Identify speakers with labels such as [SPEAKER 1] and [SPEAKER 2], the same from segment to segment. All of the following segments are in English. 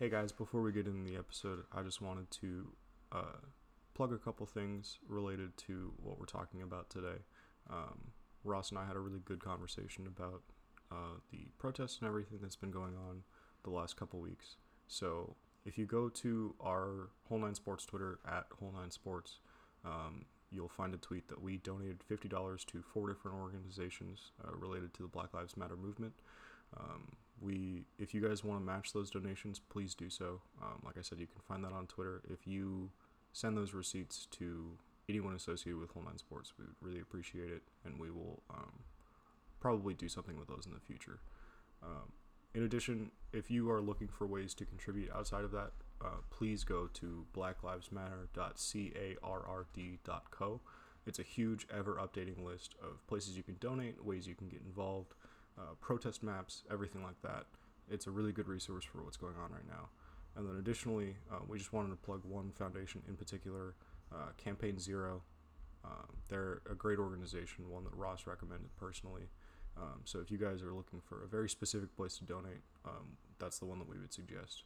[SPEAKER 1] Hey guys, before we get into the episode, I just wanted to uh, plug a couple things related to what we're talking about today. Um, Ross and I had a really good conversation about uh, the protests and everything that's been going on the last couple weeks. So if you go to our Whole Nine Sports Twitter at Whole Nine Sports, um, you'll find a tweet that we donated fifty dollars to four different organizations uh, related to the Black Lives Matter movement. Um, we, if you guys want to match those donations, please do so. Um, like I said, you can find that on Twitter. If you send those receipts to anyone associated with Whole Nine Sports, we would really appreciate it, and we will um, probably do something with those in the future. Um, in addition, if you are looking for ways to contribute outside of that, uh, please go to blacklivesmatter.carrd.co. It's a huge, ever updating list of places you can donate, ways you can get involved, uh, protest maps, everything like that. It's a really good resource for what's going on right now. And then additionally, uh, we just wanted to plug one foundation in particular, uh, Campaign Zero. Um, they're a great organization, one that Ross recommended personally. Um, so if you guys are looking for a very specific place to donate, um, that's the one that we would suggest.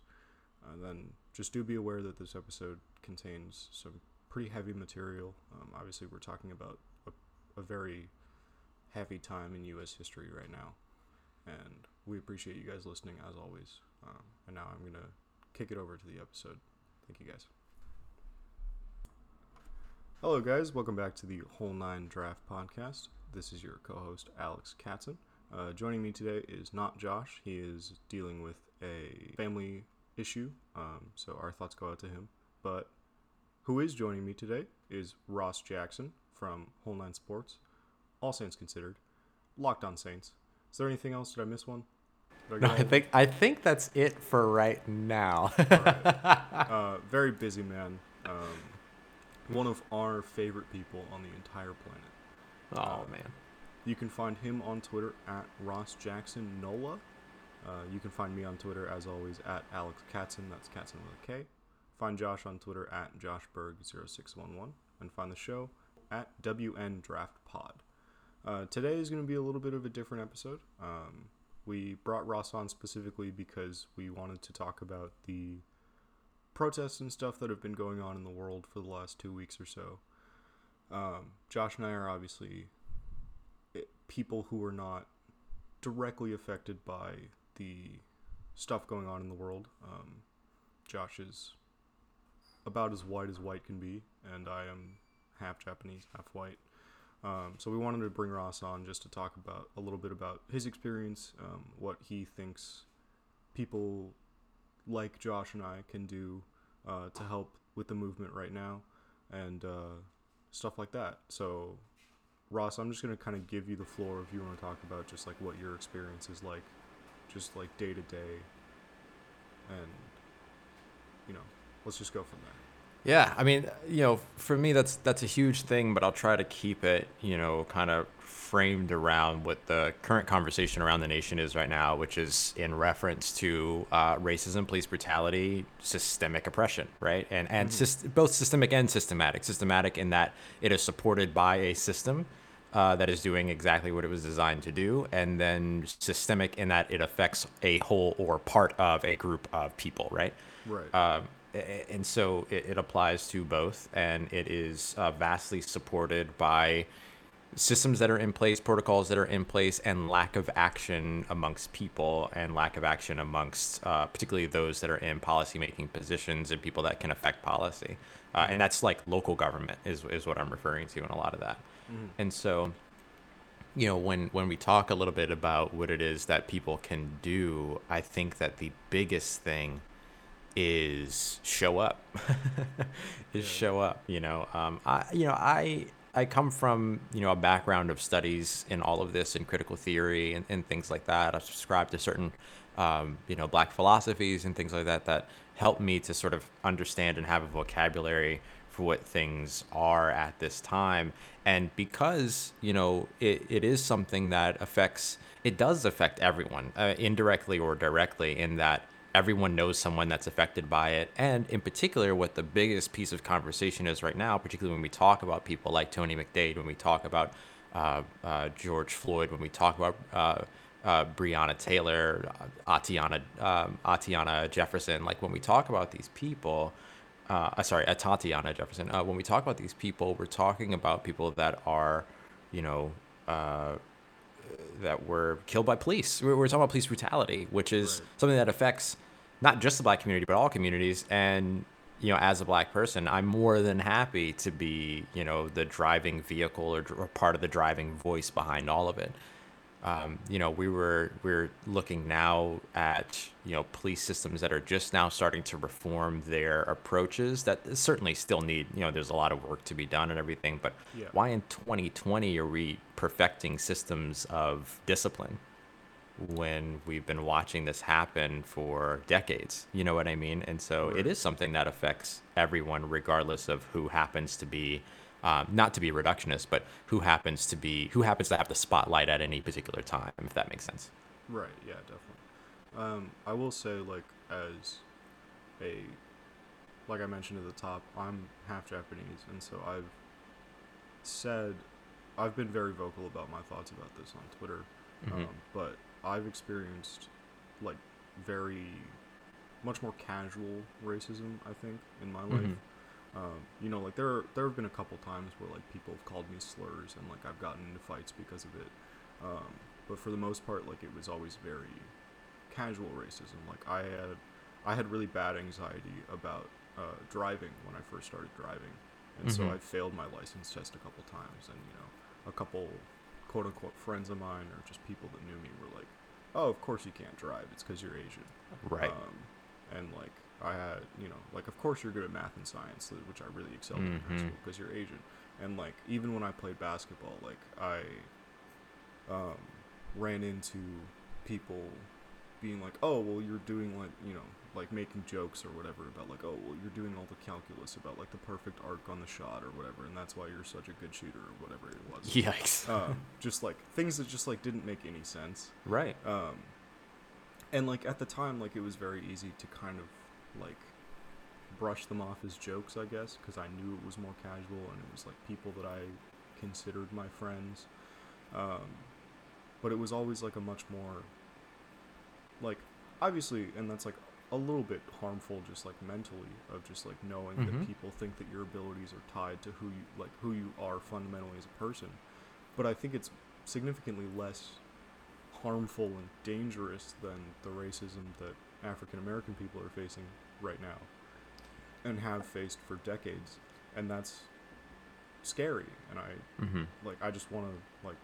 [SPEAKER 1] And then just do be aware that this episode contains some pretty heavy material. Um, obviously, we're talking about a, a very heavy time in U.S. history right now, and we appreciate you guys listening as always. Um, and now I'm gonna kick it over to the episode. Thank you guys. Hello, guys. Welcome back to the Whole Nine Draft Podcast. This is your co-host Alex Katson. Uh, joining me today is not Josh. He is dealing with a family issue, um, so our thoughts go out to him. But who is joining me today is Ross Jackson from Whole Nine Sports. All Saints considered, Locked On Saints. Is there anything else? Did I miss one? Did
[SPEAKER 2] No, I think I think that's it for right now.
[SPEAKER 1] it? uh, very busy man. Um, one of our favorite people on the entire planet.
[SPEAKER 2] oh man.
[SPEAKER 1] You can find him on Twitter at Ross Jackson Nola. Uh, you can find me on Twitter as always at Alex Katson. That's Katson with a K. Find Josh on Twitter at JoshBerg0611 and find the show at WN Draft Pod. Uh, today is going to be a little bit of a different episode. Um, we brought Ross on specifically because we wanted to talk about the protests and stuff that have been going on in the world for the last two weeks or so. Um, Josh and I are obviously it, people who are not directly affected by the stuff going on in the world. Um, Josh is about as white as white can be, and I am half Japanese, half white. Um, so we wanted to bring Ross on just to talk about a little bit about his experience, um, what he thinks people like Josh and I can do uh, to help with the movement right now, and uh, stuff like that. So Ross, I'm just gonna kind of give you the floor if you want to talk about just like what your experience is like, just like day to day, and you know, let's just go from there.
[SPEAKER 2] Yeah, I mean, you know, for me that's that's a huge thing, but I'll try to keep it, you know, kind of framed around what the current conversation around the nation is right now, which is in reference to uh, racism, police brutality, systemic oppression, right? And and syst- both systemic and systematic. Systematic in that it is supported by a system uh, that is doing exactly what it was designed to do, and then systemic in that it affects a whole or part of a group of people, right?
[SPEAKER 1] Right.
[SPEAKER 2] Um, and so it, it applies to both, and it is uh, vastly supported by systems that are in place, protocols that are in place, and lack of action amongst people, and lack of action amongst uh, particularly those that are in policymaking positions and people that can affect policy. Uh, and that's like local government is, is what I'm referring to in a lot of that. And so, you know, when when we talk a little bit about what it is that people can do, I think that the biggest thing is show up. is show up. You know, um, I you know I I come from you know a background of studies in all of this in critical theory and, and things like that. I subscribe to certain um, you know black philosophies and things like that that help me to sort of understand and have a vocabulary for what things are at this time and because you know it, it is something that affects it does affect everyone uh, indirectly or directly in that everyone knows someone that's affected by it and in particular what the biggest piece of conversation is right now particularly when we talk about people like tony mcdade when we talk about uh, uh, george floyd when we talk about uh, uh, Breonna Taylor, uh, Atiana, um, Atiana Jefferson. Like when we talk about these people, uh, sorry, Tatiana Jefferson. Uh, when we talk about these people, we're talking about people that are, you know, uh, that were killed by police. We're, we're talking about police brutality, which is
[SPEAKER 1] Right.
[SPEAKER 2] something that affects not just the black community, but all communities. And you know, as a black person, I'm more than happy to be, you know, the driving vehicle or, or part of the driving voice behind all of it. Um, you know, we were we're looking now at you know police systems that are just now starting to reform their approaches. That certainly still need you know there's a lot of work to be done and everything. But
[SPEAKER 1] Yeah.
[SPEAKER 2] why in 2020 are we perfecting systems of discipline when we've been watching this happen for decades? You know what I mean? And so it
[SPEAKER 1] Right.
[SPEAKER 2] is something that affects everyone, regardless of who happens to be. Um, not to be reductionist, but who happens to be who happens to have the spotlight at any particular time, if that makes sense.
[SPEAKER 1] Right. Yeah. Definitely. Um, I will say, like, as a, like I mentioned at the top, I'm half Japanese, and so I've said, I've been very vocal about my thoughts about this on Twitter,
[SPEAKER 2] Mhm.
[SPEAKER 1] um, but I've experienced, like, very, much more casual racism. I think in my life.
[SPEAKER 2] Mhm.
[SPEAKER 1] Um, you know, like there there have been a couple times where like people have called me slurs and like I've gotten into fights because of it. Um, but for the most part, like it was always very casual racism. Like I had I had really bad anxiety about uh, driving when I first started driving, and so
[SPEAKER 2] Mhm.
[SPEAKER 1] I failed my license test a couple times. And you know, a couple quote unquote friends of mine or just people that knew me were like, "Oh, of course you can't drive. It's because you're Asian."
[SPEAKER 2] Right.
[SPEAKER 1] Um, and like I had, you know, like of course you're good at math and science, which I really excelled in high
[SPEAKER 2] Mhm.
[SPEAKER 1] school because you're Asian. And like even when I played basketball, like I um, ran into people being like, "Oh, well, you're doing like, you know, like making jokes or whatever about like, oh, well, you're doing all the calculus about like the perfect arc on the shot or whatever, and that's why you're such a good shooter or whatever it was."
[SPEAKER 2] Yikes.
[SPEAKER 1] Um, just like things that just like didn't make any sense
[SPEAKER 2] right.
[SPEAKER 1] um and like at the time like it was very easy to kind of like brush them off as jokes i guess because i knew it was more casual and it was like people that i considered my friends um but it was always like a much more like obviously and that's like a little bit harmful just like mentally of just like knowing
[SPEAKER 2] Mhm.
[SPEAKER 1] that people think that your abilities are tied to who you like who you are fundamentally as a person. But i think it's significantly less harmful and dangerous than the racism that African American people are facing right now and have faced for decades. And that's scary. And I
[SPEAKER 2] hmm
[SPEAKER 1] like I just want to like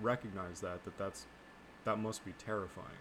[SPEAKER 1] recognize that that that's that must be terrifying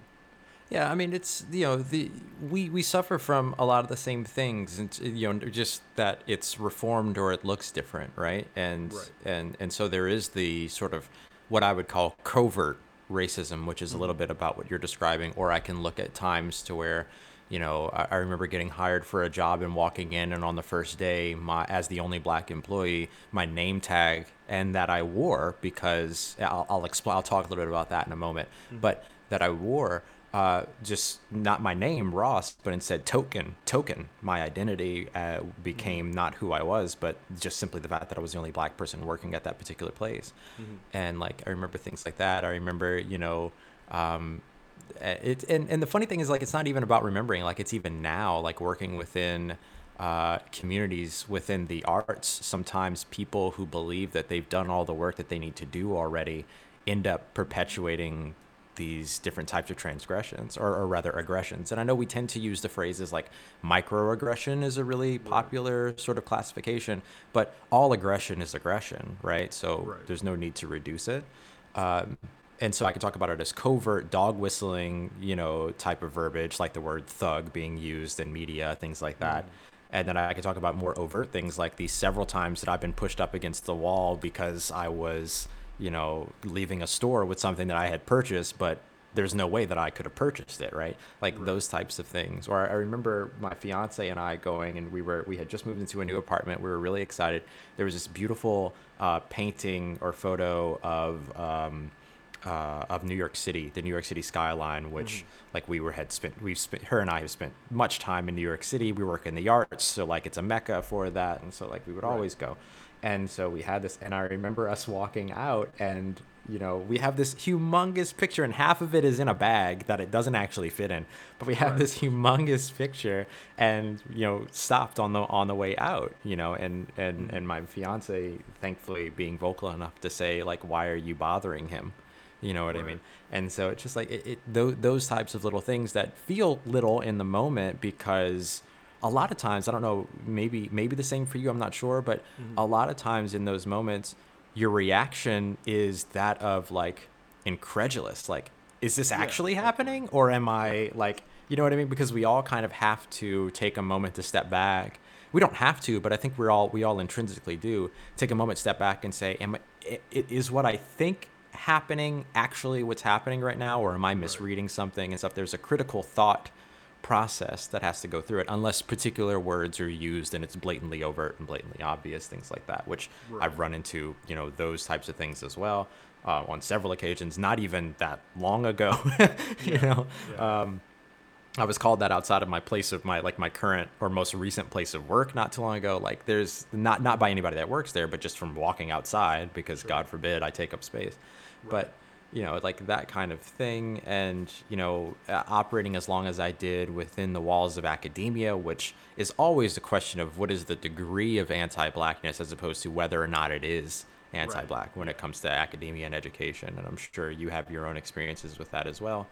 [SPEAKER 2] Yeah, I mean, it's you know the we we suffer from a lot of the same things, and you know just that it's reformed or it looks different, right? And
[SPEAKER 1] Right.
[SPEAKER 2] and and so there is the sort of what I would call covert racism, which is a mm-hmm. little bit about what you're describing. Or I can look at times to where, you know, I, I remember getting hired for a job and walking in, and on the first day, my as the only black employee, my name tag and that I wore because I'll I'll explain. I'll talk a little bit about that in a moment, mm-hmm. but that I wore uh, just not my name Ross, but instead token token. My identity uh, became not who I was, but just simply the fact that I was the only black person working at that particular place. And like I remember things like that. I remember you know. Um, it and, and the funny thing is like it's not even about remembering like it's even now like working within uh, communities within the arts sometimes people who believe that they've done all the work that they need to do already end up perpetuating these different types of transgressions or, or rather aggressions. And i know we tend to use the phrases like microaggression is a really popular sort of classification but all aggression is aggression right? So
[SPEAKER 1] Right.
[SPEAKER 2] there's no need to reduce it. Um, and so I can talk about it as covert dog whistling, you know, type of verbiage, like the word thug being used in media, things like that. And then I can talk about more overt things like the several times that I've been pushed up against the wall because I was, you know, leaving a store with something that I had purchased, but there's no way that I could have purchased it, right? Like those types of things. Or I remember my fiance and I going, and we were we had just moved into a new apartment. We were really excited. There was this beautiful uh, painting or photo of. Um, uh, of New York City, the New York City skyline, which like we were had spent, we've spent, her and I have spent much time in New York City. We work in the arts, so like it's a mecca for that, and so like we would always go. And so we had this, and I remember us walking out, and you know, we have this humongous picture, and half of it is in a bag that it doesn't actually fit in. But we have
[SPEAKER 1] Right.
[SPEAKER 2] this humongous picture, and you know, stopped on the on the way out. You know, and and
[SPEAKER 1] Mhm.
[SPEAKER 2] and my fiance, thankfully, being vocal enough to say like, "Why are you bothering him?" You know what I mean? And so it's just like it, it those, those types of little things that feel little in the moment because a lot of times I don't know maybe maybe the same for you I'm not sure but
[SPEAKER 1] Mhm.
[SPEAKER 2] a lot of times in those moments your reaction is that of like incredulous like is this actually
[SPEAKER 1] definitely.
[SPEAKER 2] happening? Or am I like you know what I mean? Because we all kind of have to take a moment to step back. We don't have to but I think we're all we all intrinsically do take a moment step back and say am i- is what I think happening actually what's happening right now? Or am I misreading something? And stuff. There's a critical thought process that has to go through it unless particular words are used and it's blatantly overt and blatantly obvious things like that which
[SPEAKER 1] Right.
[SPEAKER 2] i've run into you know those types of things as well uh, on several occasions not even that long ago you
[SPEAKER 1] Yeah,
[SPEAKER 2] know
[SPEAKER 1] yeah.
[SPEAKER 2] um, I was called that outside of my place of my like my current or most recent place of work not too long ago. Like there's not not by anybody that works there, but just from walking outside because
[SPEAKER 1] Sure.
[SPEAKER 2] God forbid I take up space.
[SPEAKER 1] Right.
[SPEAKER 2] But you know, like that kind of thing, and you know, uh, operating as long as I did within the walls of academia, which is always a question of what is the degree of anti-blackness as opposed to whether or not it is anti-black when it comes to academia and education. And I'm sure you have your own experiences with that as well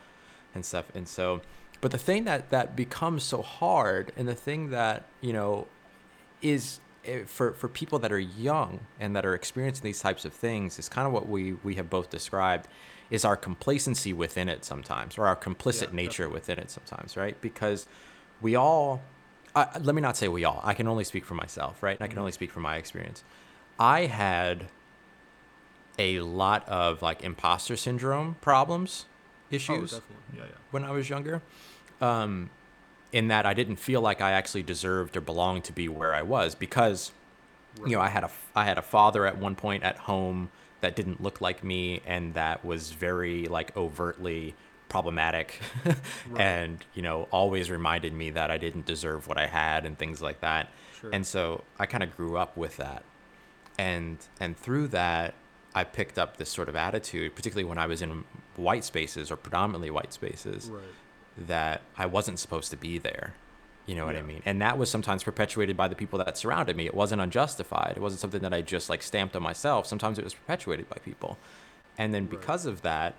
[SPEAKER 2] and stuff. And so, but the thing that that becomes so hard, and the thing that you know is for for people that are young and that are experiencing these types of things is kind of what we we have both described is our complacency within it sometimes or our complicit
[SPEAKER 1] Yeah,
[SPEAKER 2] nature within it sometimes right because we all uh, let me not say we all i can only speak for myself right and i can
[SPEAKER 1] Mhm.
[SPEAKER 2] only speak from my experience i had a lot of like imposter syndrome problems
[SPEAKER 1] Oh,
[SPEAKER 2] issues
[SPEAKER 1] definitely. Yeah, yeah.
[SPEAKER 2] when I was younger. Um, in that I didn't feel like I actually deserved or belonged to be where I was because, you know, I had a I had a father at one point at home that didn't look like me and that was very like overtly problematic and you know always reminded me that I didn't deserve what I had and things like that.
[SPEAKER 1] Sure.
[SPEAKER 2] And so I kind of grew up with that. And and through that I picked up this sort of attitude, particularly when I was in white spaces or predominantly white spaces,
[SPEAKER 1] Right.
[SPEAKER 2] That I wasn't supposed to be there. You know what I mean? And that was sometimes perpetuated by the people that surrounded me. It wasn't unjustified. It wasn't something that I just like stamped on myself. Sometimes it was perpetuated by people. And then
[SPEAKER 1] Right.
[SPEAKER 2] because of that,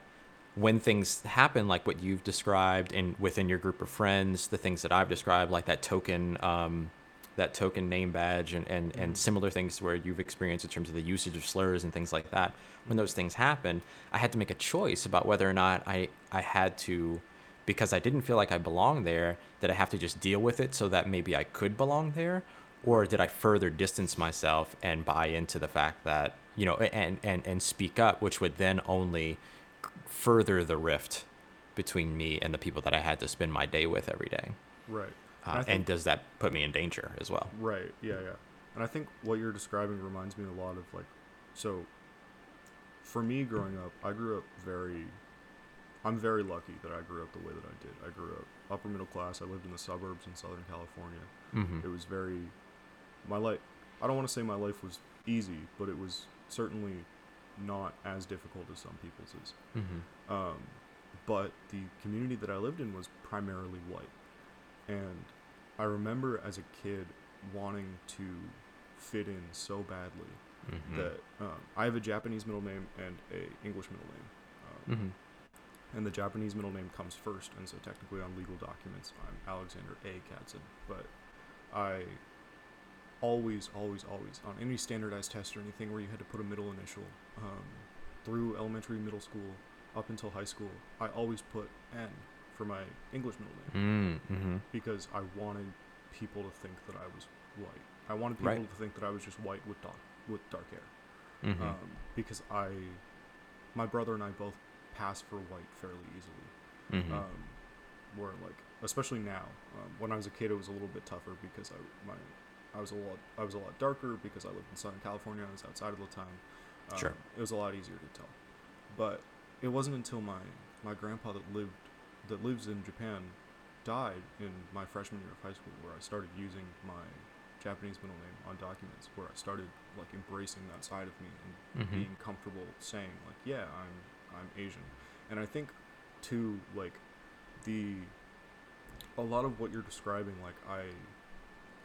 [SPEAKER 2] when things happen like what you've described and within your group of friends, the things that I've described, like that token, um, that token name badge and, and, and
[SPEAKER 1] Mhm.
[SPEAKER 2] similar things where you've experienced in terms of the usage of slurs and things like that. When those things happen, I had to make a choice about whether or not I, I had to, because I didn't feel like I belonged there, did I have to just deal with it so that maybe I could belong there? Or did I further distance myself and buy into the fact that, you know, and, and, and speak up, which would then only further the rift between me and the people that I had to spend my day with every day.
[SPEAKER 1] Right.
[SPEAKER 2] Uh,
[SPEAKER 1] I
[SPEAKER 2] and
[SPEAKER 1] think-
[SPEAKER 2] does that put me in danger as well?
[SPEAKER 1] Right. Yeah, yeah. And I think what you're describing reminds me a lot of like, so. For me, growing up, I grew up very. I'm very lucky that I grew up the way that I did. I grew up upper middle class. I lived in the suburbs in Southern California.
[SPEAKER 2] Mm-hmm.
[SPEAKER 1] It was very. My life. I don't want to say my life was easy, but it was certainly not as difficult as some people's is.
[SPEAKER 2] Mm-hmm.
[SPEAKER 1] Um, but the community that I lived in was primarily white. And I remember as a kid wanting to fit in so badly
[SPEAKER 2] Mm-hmm.
[SPEAKER 1] that um, I have a Japanese middle name and a English middle name. Um,
[SPEAKER 2] mm-hmm.
[SPEAKER 1] And the Japanese middle name comes first, and so technically on legal documents, I'm Alexander A. Katson. But I always, always, always, on any standardized test or anything where you had to put a middle initial um, through elementary, middle school, up until high school, I always put N for my English middle name
[SPEAKER 2] Mm-hmm.
[SPEAKER 1] because I wanted people to think that I was white. I wanted people
[SPEAKER 2] Right.
[SPEAKER 1] to think that I was just white with dark with dark hair.
[SPEAKER 2] Mm-hmm.
[SPEAKER 1] Um, because I, my brother and I both pass for white fairly easily.
[SPEAKER 2] mm-hmm.
[SPEAKER 1] Um, where like, especially now, um, when I was a kid, it was a little bit tougher because I my, I was a lot I was a lot darker because I lived in Southern California. I was outside of the town. Um,
[SPEAKER 2] Sure.
[SPEAKER 1] It was a lot easier to tell. But it wasn't until my my grandpa that lived that lives in Japan died in my freshman year of high school where I started using my Japanese middle name on documents, where I started like embracing that side of me and
[SPEAKER 2] Mhm.
[SPEAKER 1] being comfortable saying like, yeah, I'm I'm Asian, and I think too like the a lot of what you're describing, like I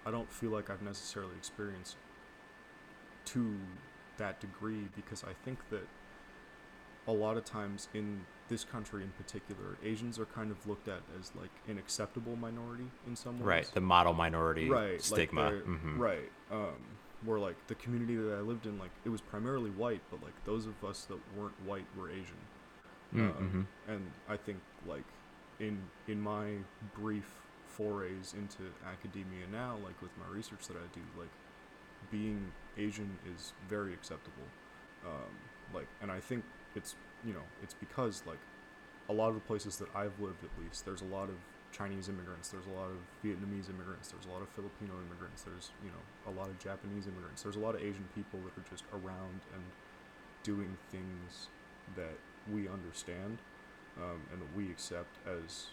[SPEAKER 1] I don't feel like I've necessarily experienced to that degree because I think that a lot of times in this country in particular, Asians are kind of looked at as like an acceptable minority in some ways.
[SPEAKER 2] Right, the model minority
[SPEAKER 1] right,
[SPEAKER 2] stigma.
[SPEAKER 1] Like they're-
[SPEAKER 2] hmm
[SPEAKER 1] Right. Um, where like the community that I lived in, like it was primarily white, but like those of us that weren't white were Asian.
[SPEAKER 2] Mm,
[SPEAKER 1] Um,
[SPEAKER 2] mhm.
[SPEAKER 1] and I think like in in my brief forays into academia now, like with my research that I do, like being Asian is very acceptable. Um, like, and I think it's you know it's because like a lot of the places that I've lived, at least, there's a lot of Chinese immigrants. There's a lot of Vietnamese immigrants. There's a lot of Filipino immigrants. There's you know a lot of Japanese immigrants. There's a lot of Asian people that are just around and doing things that we understand um, and that we accept as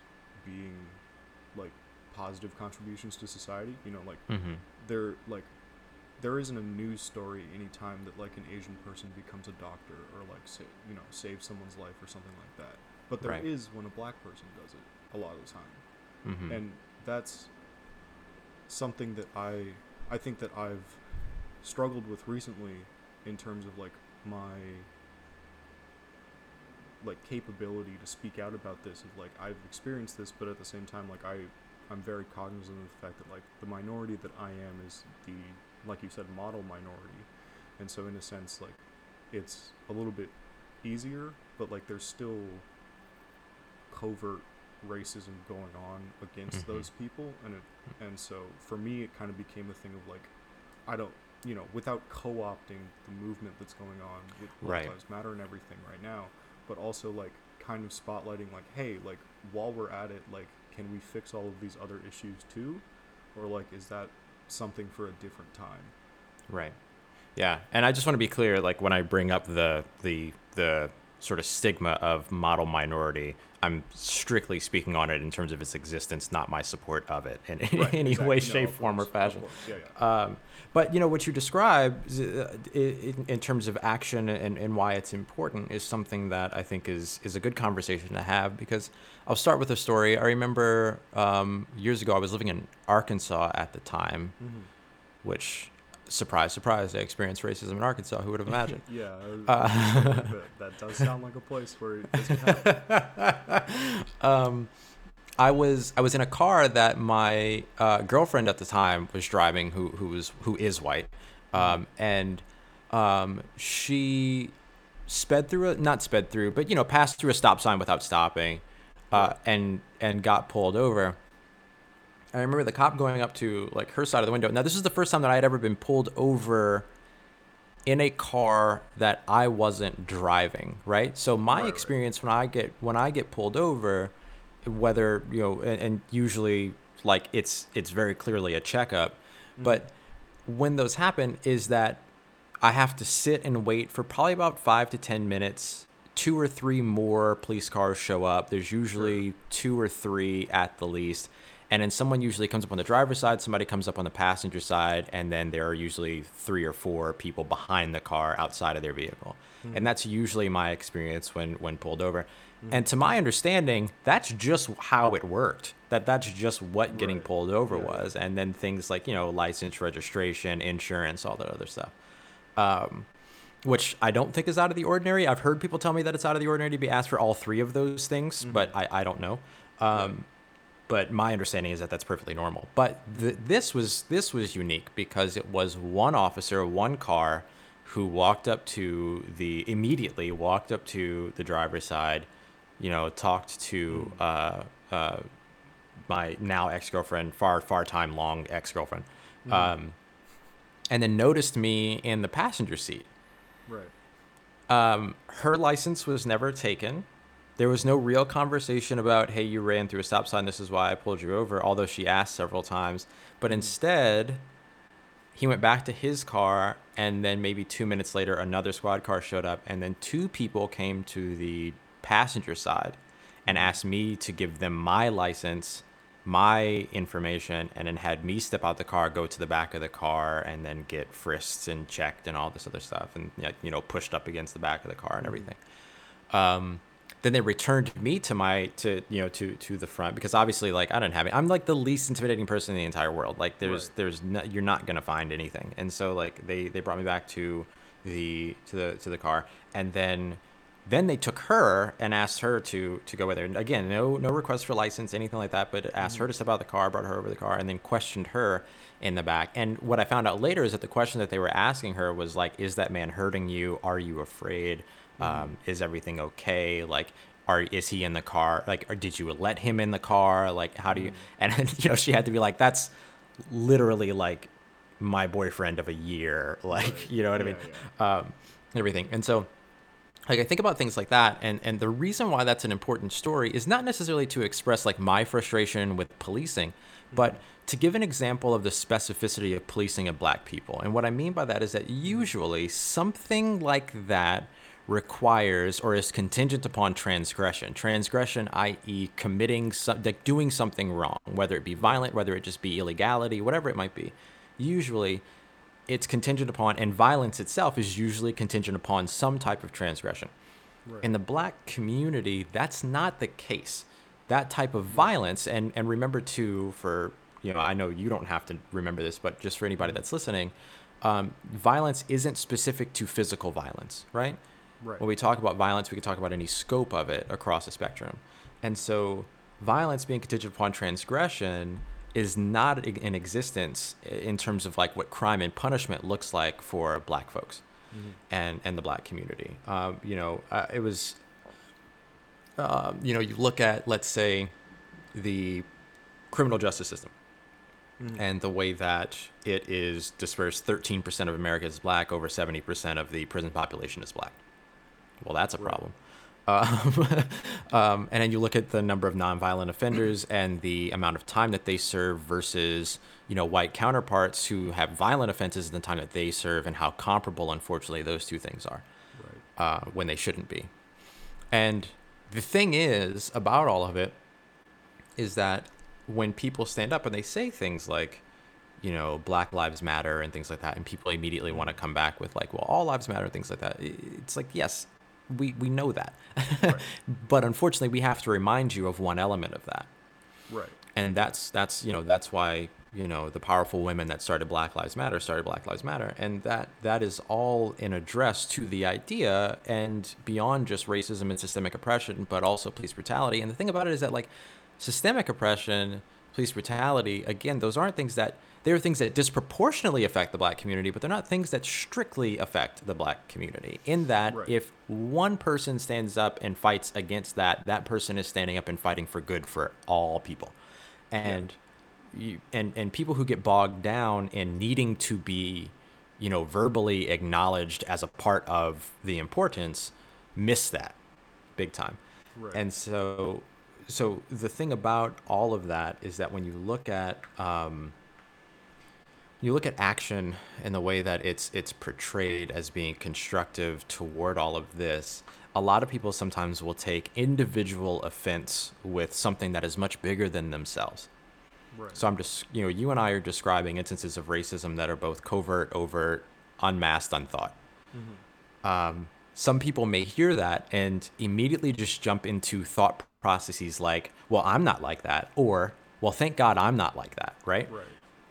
[SPEAKER 1] being like positive contributions to society. You know, like
[SPEAKER 2] Mhm.
[SPEAKER 1] there like there isn't a news story anytime that like an Asian person becomes a doctor or like sa- you know saves someone's life or something like that. But there is
[SPEAKER 2] Right.
[SPEAKER 1] when a black person does it a lot of the time,
[SPEAKER 2] Mhm.
[SPEAKER 1] and that's something that I I think that I've struggled with recently in terms of like my like capability to speak out about this of like I've experienced this but at the same time like I I'm very cognizant of the fact that like the minority that I am is the like you said model minority and so in a sense like it's a little bit easier but like there's still covert racism going on against
[SPEAKER 2] Mhm.
[SPEAKER 1] those people and it and so for me it kind of became a thing of like I don't you know without co-opting the movement that's going on with Black
[SPEAKER 2] Right.
[SPEAKER 1] Lives Matter and everything right now but also like kind of spotlighting like hey like while we're at it like can we fix all of these other issues too or like is that something for a different time
[SPEAKER 2] Right. Yeah, and I just want to be clear, like when I bring up the the the sort of stigma of model minority, I'm strictly speaking on it in terms of its existence, not my support of it in
[SPEAKER 1] Right,
[SPEAKER 2] any
[SPEAKER 1] exactly.
[SPEAKER 2] way, shape, form, or
[SPEAKER 1] course, of
[SPEAKER 2] fashion.
[SPEAKER 1] yeah yeah
[SPEAKER 2] Um, but you know what you describe uh, in, in terms of action and, and why it's important is something that I think is is a good conversation to have because I'll start with a story. I remember um, years ago I was living in Arkansas at the time,
[SPEAKER 1] Mhm.
[SPEAKER 2] which surprise surprise I experienced racism in Arkansas. Who would have imagined?
[SPEAKER 1] yeah
[SPEAKER 2] Uh,
[SPEAKER 1] that, that does sound like a place where it doesn't happen.
[SPEAKER 2] um, I was I was in a car that my uh, girlfriend at the time was driving, who who was who is white, um, and um, she sped through a not sped through, but you know passed through a stop sign without stopping, uh, and and got pulled over. I remember the cop going up to like her side of the window. Now this is the first time that I had ever been pulled over in a car that I wasn't driving, right? So my
[SPEAKER 1] Right, right.
[SPEAKER 2] experience when I get when I get pulled over, whether you know, and, and usually like it's it's very clearly a checkup, mm. but when those happen, is that I have to sit and wait for probably about five to ten minutes. Two or three more police cars show up. There's usually two or three at the least. And then someone usually comes up on the driver's side, somebody comes up on the passenger side, and then there are usually three or four people behind the car outside of their vehicle. And that's usually my experience when when pulled over. And to my understanding, that's just how it worked. That that's just what getting
[SPEAKER 1] Right.
[SPEAKER 2] pulled over
[SPEAKER 1] Yeah,
[SPEAKER 2] was. And then things like, you know, license, registration, insurance, all that other stuff. Um, which I don't think is out of the ordinary. I've heard people tell me that it's out of the ordinary to be asked for all three of those things, but I, I don't know. Um, But my understanding is that that's perfectly normal. But th- this was this was unique because it was one officer, one car, who walked up to the immediately walked up to the driver's side, you know, talked to uh, uh, my now ex girlfriend, far far time long ex girlfriend, um, and then noticed me in the passenger seat.
[SPEAKER 1] right
[SPEAKER 2] Um, her license was never taken. There was no real conversation about, hey, you ran through a stop sign. This is why I pulled you over, although she asked several times. But instead, he went back to his car, and then maybe two minutes later, another squad car showed up, and then two people came to the passenger side and asked me to give them my license my information and then had me step out the car, go to the back of the car, and then get frisked and checked and all this other stuff, and you know pushed up against the back of the car and everything. Um, then they returned me to my to you know to to the front because obviously like I don't have it. I'm like the least intimidating person in the entire world. Like there's
[SPEAKER 1] Right.
[SPEAKER 2] there's no, you're not gonna find anything. And so like they they brought me back to the to the to the car, and then then they took her and asked her to to go with her. And again, no no request for license, anything like that, but asked her to mm-hmm. step out of the car, brought her over the car, and then questioned her in the back. And what I found out later is that the question that they were asking her was like, "Is that man hurting you? Are you afraid? Um, is everything okay? Like." Are, is he in the car? Like, or did you let him in the car? Like, how do you? And you know, she had to be like, "That's literally like my boyfriend of a year." Like, you know what I
[SPEAKER 1] Yeah,
[SPEAKER 2] mean? Um, everything. And so, like I think about things like that, and and the reason why that's an important story is not necessarily to express like my frustration with policing, but to give an example of the specificity of policing of black people. And what I mean by that is that usually something like that requires or is contingent upon transgression. Transgression, i.e., committing, some, like doing something wrong, whether it be violent, whether it just be illegality, whatever it might be. Usually, it's contingent upon, and violence itself is usually contingent upon some type of transgression.
[SPEAKER 1] Right.
[SPEAKER 2] In the black community, that's not the case. That type of violence, and, and remember too, for, you know, I know you don't have to remember this, but just for anybody that's listening, um, violence isn't specific to physical violence, right?
[SPEAKER 1] Right.
[SPEAKER 2] When we talk about violence, we can talk about any scope of it across the spectrum. And so, violence being contingent upon transgression is not in existence in terms of like what crime and punishment looks like for black folks and, and the black community. Um, you know, uh, it was, um, you know, you look at, let's say, the criminal justice system and the way that it is dispersed 13% of America is black, over 70% of the prison population is black. Well, that's a problem. Um, um, and then you look at the number of nonviolent offenders and the amount of time that they serve versus, you know, white counterparts who have violent offenses and the time that they serve and how comparable, unfortunately, those two things are
[SPEAKER 1] Right.
[SPEAKER 2] uh, when they shouldn't be. And the thing is about all of it is that when people stand up and they say things like, you know, Black Lives Matter and things like that, and people immediately want to come back with like, well, all lives matter and things like that. It's like, yes, we we know that, but unfortunately, we have to remind you of one element of that.
[SPEAKER 1] Right.
[SPEAKER 2] and that's that's you know that's why you know the powerful women that started black lives matter started black lives matter. And that that is all in address to the idea and beyond just racism and systemic oppression but also police brutality. And the thing about it is that like systemic oppression police brutality again those aren't things that they are things that disproportionately affect the black community but they're not things that strictly affect the black community in that
[SPEAKER 1] Right.
[SPEAKER 2] if one person stands up and fights against that that person is standing up and fighting for good for all people and you, and and people who get bogged down in needing to be you know verbally acknowledged as a part of the importance miss that big time
[SPEAKER 1] Right.
[SPEAKER 2] and so so the thing about all of that is that when you look at um, you look at action and the way that it's it's portrayed as being constructive toward all of this a lot of people sometimes will take individual offense with something that is much bigger than themselves
[SPEAKER 1] Right.
[SPEAKER 2] so i'm just you know you and i are describing instances of racism that are both covert overt unmasked unthought um, some people may hear that and immediately just jump into thought processes like well i'm not like that or well thank god i'm not like that right
[SPEAKER 1] Right.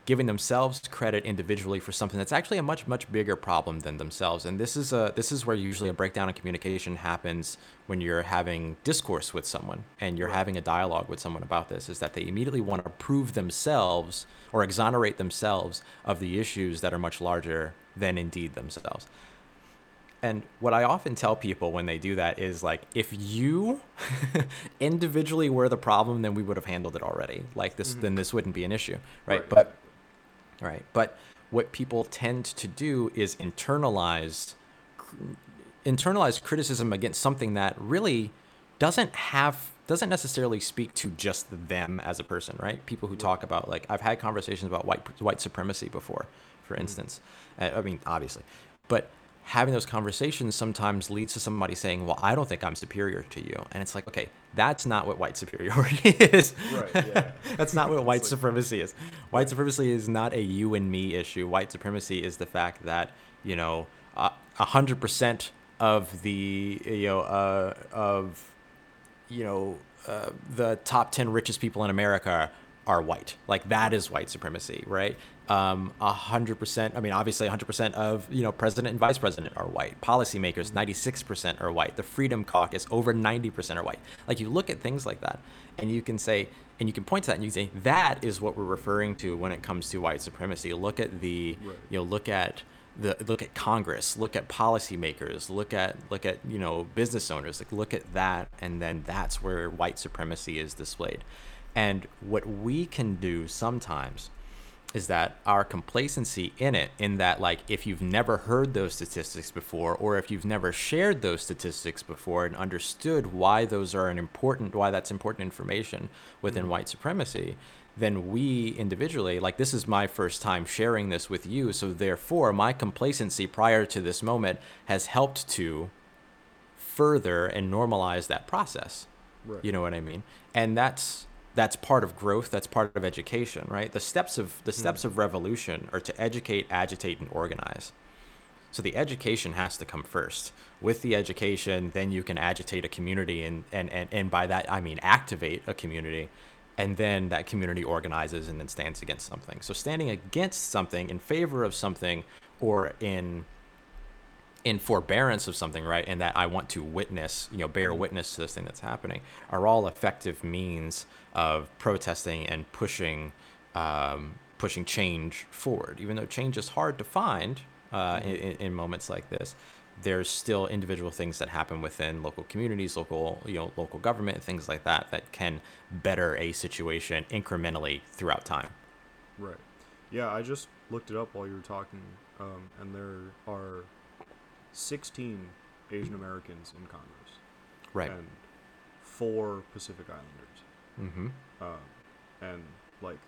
[SPEAKER 2] Giving themselves credit individually for something that's actually a much much bigger problem than themselves. And this is a this is where usually a breakdown in communication happens when you're having discourse with someone and you're having a dialogue with someone about this is that they immediately want to prove themselves or exonerate themselves of the issues that are much larger than indeed themselves. And what I often tell people when they do that is like, if you individually were the problem, then we would have handled it already. Like this, mm-hmm. then this wouldn't be an issue, right?
[SPEAKER 1] Right,
[SPEAKER 2] But right, but what people tend to do is internalize internalize criticism against something that really doesn't have doesn't necessarily speak to just them as a person, right? People who talk about like I've had conversations about white white supremacy before, for instance. Uh, I mean, obviously, but having those conversations sometimes leads to somebody saying, "Well, I don't think I'm superior to you," and it's like, okay, that's not what white superiority is.
[SPEAKER 1] Right, yeah.
[SPEAKER 2] that's not what white
[SPEAKER 1] like-
[SPEAKER 2] supremacy is. White supremacy is not a you and me issue. White supremacy is the fact that you know a hundred percent of the you know uh, of you know uh, the top 10 richest people in america are white like that is white supremacy right um, 100% i mean obviously 100% of you know president and vice president are white. Policymakers 96% are white. The freedom caucus over 90% are white. Like you look at things like that and you can say and you can point to that and you can say that is what we're referring to when it comes to white supremacy. Look at the
[SPEAKER 1] Right.
[SPEAKER 2] you know look at the look at Congress, look at policymakers, look at look at you know business owners, like look at that, and then that's where white supremacy is displayed. And what we can do sometimes is that our complacency in it, in that like if you've never heard those statistics before, or if you've never shared those statistics before and understood why those are an important, why that's important information within mm-hmm. white supremacy, then we individually, like this is my first time sharing this with you, so therefore my complacency prior to this moment has helped to further and normalize that process.
[SPEAKER 1] Right.
[SPEAKER 2] You know what I mean? And that's that's part of growth, that's part of education, right? The steps of the hmm. steps of revolution are to educate, agitate and organize. So the education has to come first. With the education, then you can agitate a community and and and, and by that I mean activate a community and then that community organizes and then stands against something. So standing against something in favor of something or in in forbearance of something, right? And that I want to witness, you know, bear witness to this thing that's happening, are all effective means of protesting and pushing, um, pushing change forward. Even though change is hard to find uh, in, in moments like this, there's still individual things that happen within local communities, local, you know, local government, things like that, that can better a situation incrementally throughout time.
[SPEAKER 1] Right. Yeah, I just looked it up while you were talking, um, and there are 16 Asian Americans in Congress
[SPEAKER 2] Right.
[SPEAKER 1] and four Pacific Islanders.
[SPEAKER 2] mm-hmm.
[SPEAKER 1] Um, and like,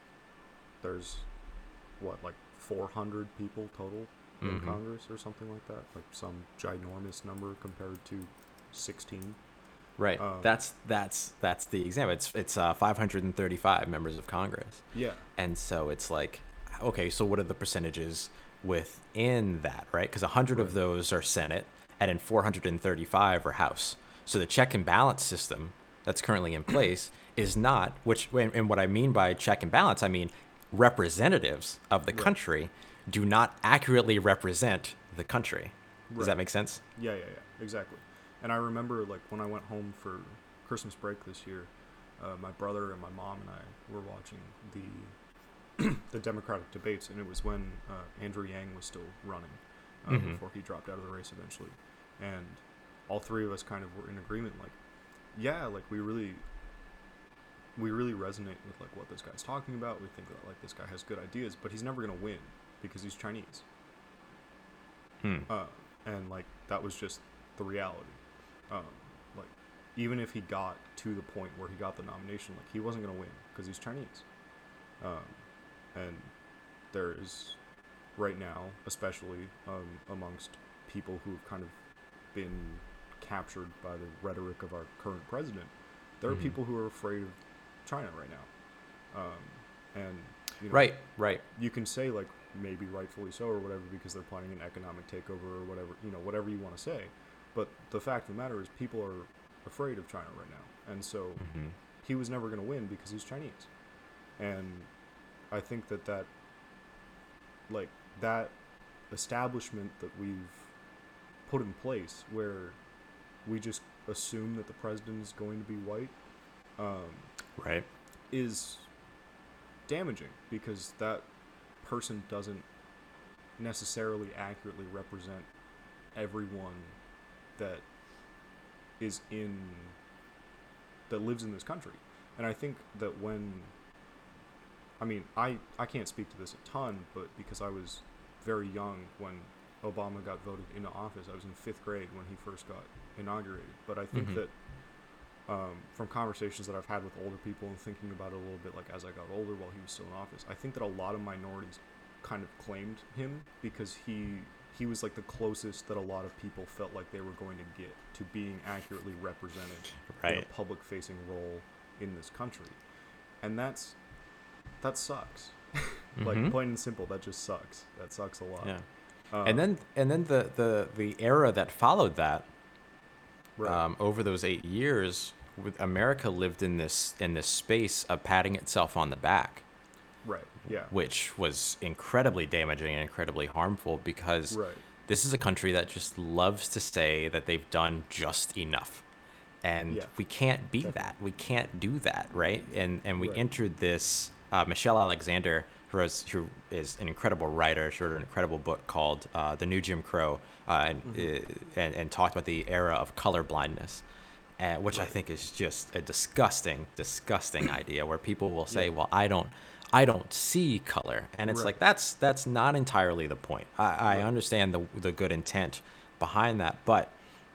[SPEAKER 1] there's what like 400 people total in
[SPEAKER 2] Mhm.
[SPEAKER 1] Congress or something like that. Like some ginormous number compared to 16.
[SPEAKER 2] Right.
[SPEAKER 1] Um,
[SPEAKER 2] that's that's that's the example. It's it's uh, 535 members of Congress,
[SPEAKER 1] Yeah.
[SPEAKER 2] and so it's like, okay, so what are the percentages within that, right? Because 100 of those are Senate, and then 435 are House. So the check and balance system that's currently in place is not which and and what I mean by check and balance, I mean representatives of the
[SPEAKER 1] Right.
[SPEAKER 2] country do not accurately represent the country. Does that make sense?
[SPEAKER 1] Yeah, yeah, yeah, exactly. And I remember like when I went home for Christmas break this year, uh, my brother and my mom and I were watching the the Democratic debates, and it was when uh, Andrew Yang was still running uh,
[SPEAKER 2] Mhm.
[SPEAKER 1] before he dropped out of the race eventually, and all three of us kind of were in agreement, like, yeah, like we really. We really resonate with like what this guy's talking about. We think that like this guy has good ideas, but he's never gonna win because he's Chinese
[SPEAKER 2] Hmm.
[SPEAKER 1] uh, and like that was just the reality. Um, like even if he got to the point where he got the nomination, like he wasn't gonna win because he's Chinese. Um, and there is right now, especially um, amongst people who've kind of been captured by the rhetoric of our current president, there are
[SPEAKER 2] Mhm.
[SPEAKER 1] people who are afraid of China right now. Um, and you know,
[SPEAKER 2] Right. Right.
[SPEAKER 1] you can say like maybe rightfully so or whatever because they're planning an economic takeover or whatever you know whatever you want to say but the fact of the matter is people are afraid of china right now and so
[SPEAKER 2] hmm
[SPEAKER 1] he was never going to win because he's chinese and i think that that like that establishment that we've put in place where we just assume that the president is going to be white um,
[SPEAKER 2] Right.
[SPEAKER 1] is damaging because that person doesn't necessarily accurately represent everyone that is in that lives in this country. And I think that when I mean, I I can't speak to this a ton, but because I was very young when Obama got voted into office, I was in 5th grade when he first got inaugurated. But I think
[SPEAKER 2] Mhm.
[SPEAKER 1] that um, from conversations that I've had with older people and thinking about it a little bit, like as I got older while he was still in office, I think that a lot of minorities kind of claimed him because he he was like the closest that a lot of people felt like they were going to get to being accurately represented in a public facing role in this country. And that's that sucks. like
[SPEAKER 2] Mhm.
[SPEAKER 1] plain and simple, that just sucks. That sucks a lot.
[SPEAKER 2] Yeah.
[SPEAKER 1] Uh,
[SPEAKER 2] and then and then the the the era that followed that
[SPEAKER 1] right,
[SPEAKER 2] um, over those eight years, with America lived in this in this space of patting itself on the back,
[SPEAKER 1] right, yeah,
[SPEAKER 2] which was incredibly damaging and incredibly harmful because
[SPEAKER 1] right,
[SPEAKER 2] this is a country that just loves to say that they've done just enough, and
[SPEAKER 1] Yeah.
[SPEAKER 2] we can't be
[SPEAKER 1] Definitely.
[SPEAKER 2] that. We can't do that, right? And and we
[SPEAKER 1] Right.
[SPEAKER 2] entered this. Uh, Michelle Alexander, who is, who is an incredible writer, she wrote an incredible book called uh, "The New Jim Crow," uh, and,
[SPEAKER 1] Mm-hmm.
[SPEAKER 2] uh, and and talked about the era of color blindness. Uh, which I think is just a disgusting, disgusting idea where people will say,
[SPEAKER 1] Yeah.
[SPEAKER 2] "Well, I don't, I don't see color," and it's
[SPEAKER 1] Right.
[SPEAKER 2] like that's that's not entirely the point. I, I
[SPEAKER 1] Right.
[SPEAKER 2] understand the the good intent behind that, but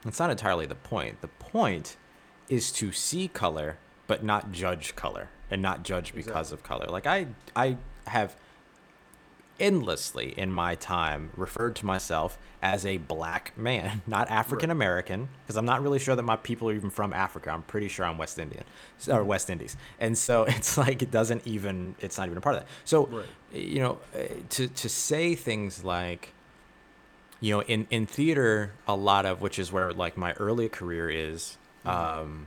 [SPEAKER 2] it's not entirely the point. The point is to see color, but not judge color, and not judge because
[SPEAKER 1] Exactly.
[SPEAKER 2] of color. Like I I have endlessly in my time referred to myself as a black man, not African American, because I'm not really sure that my people are even from Africa. I'm pretty sure I'm West Indian or West Indies, and so it's like it doesn't even it's not even a part of that. So
[SPEAKER 1] Right.
[SPEAKER 2] you know, uh, to to say things like you know in in theater a lot of which is where like my early career is um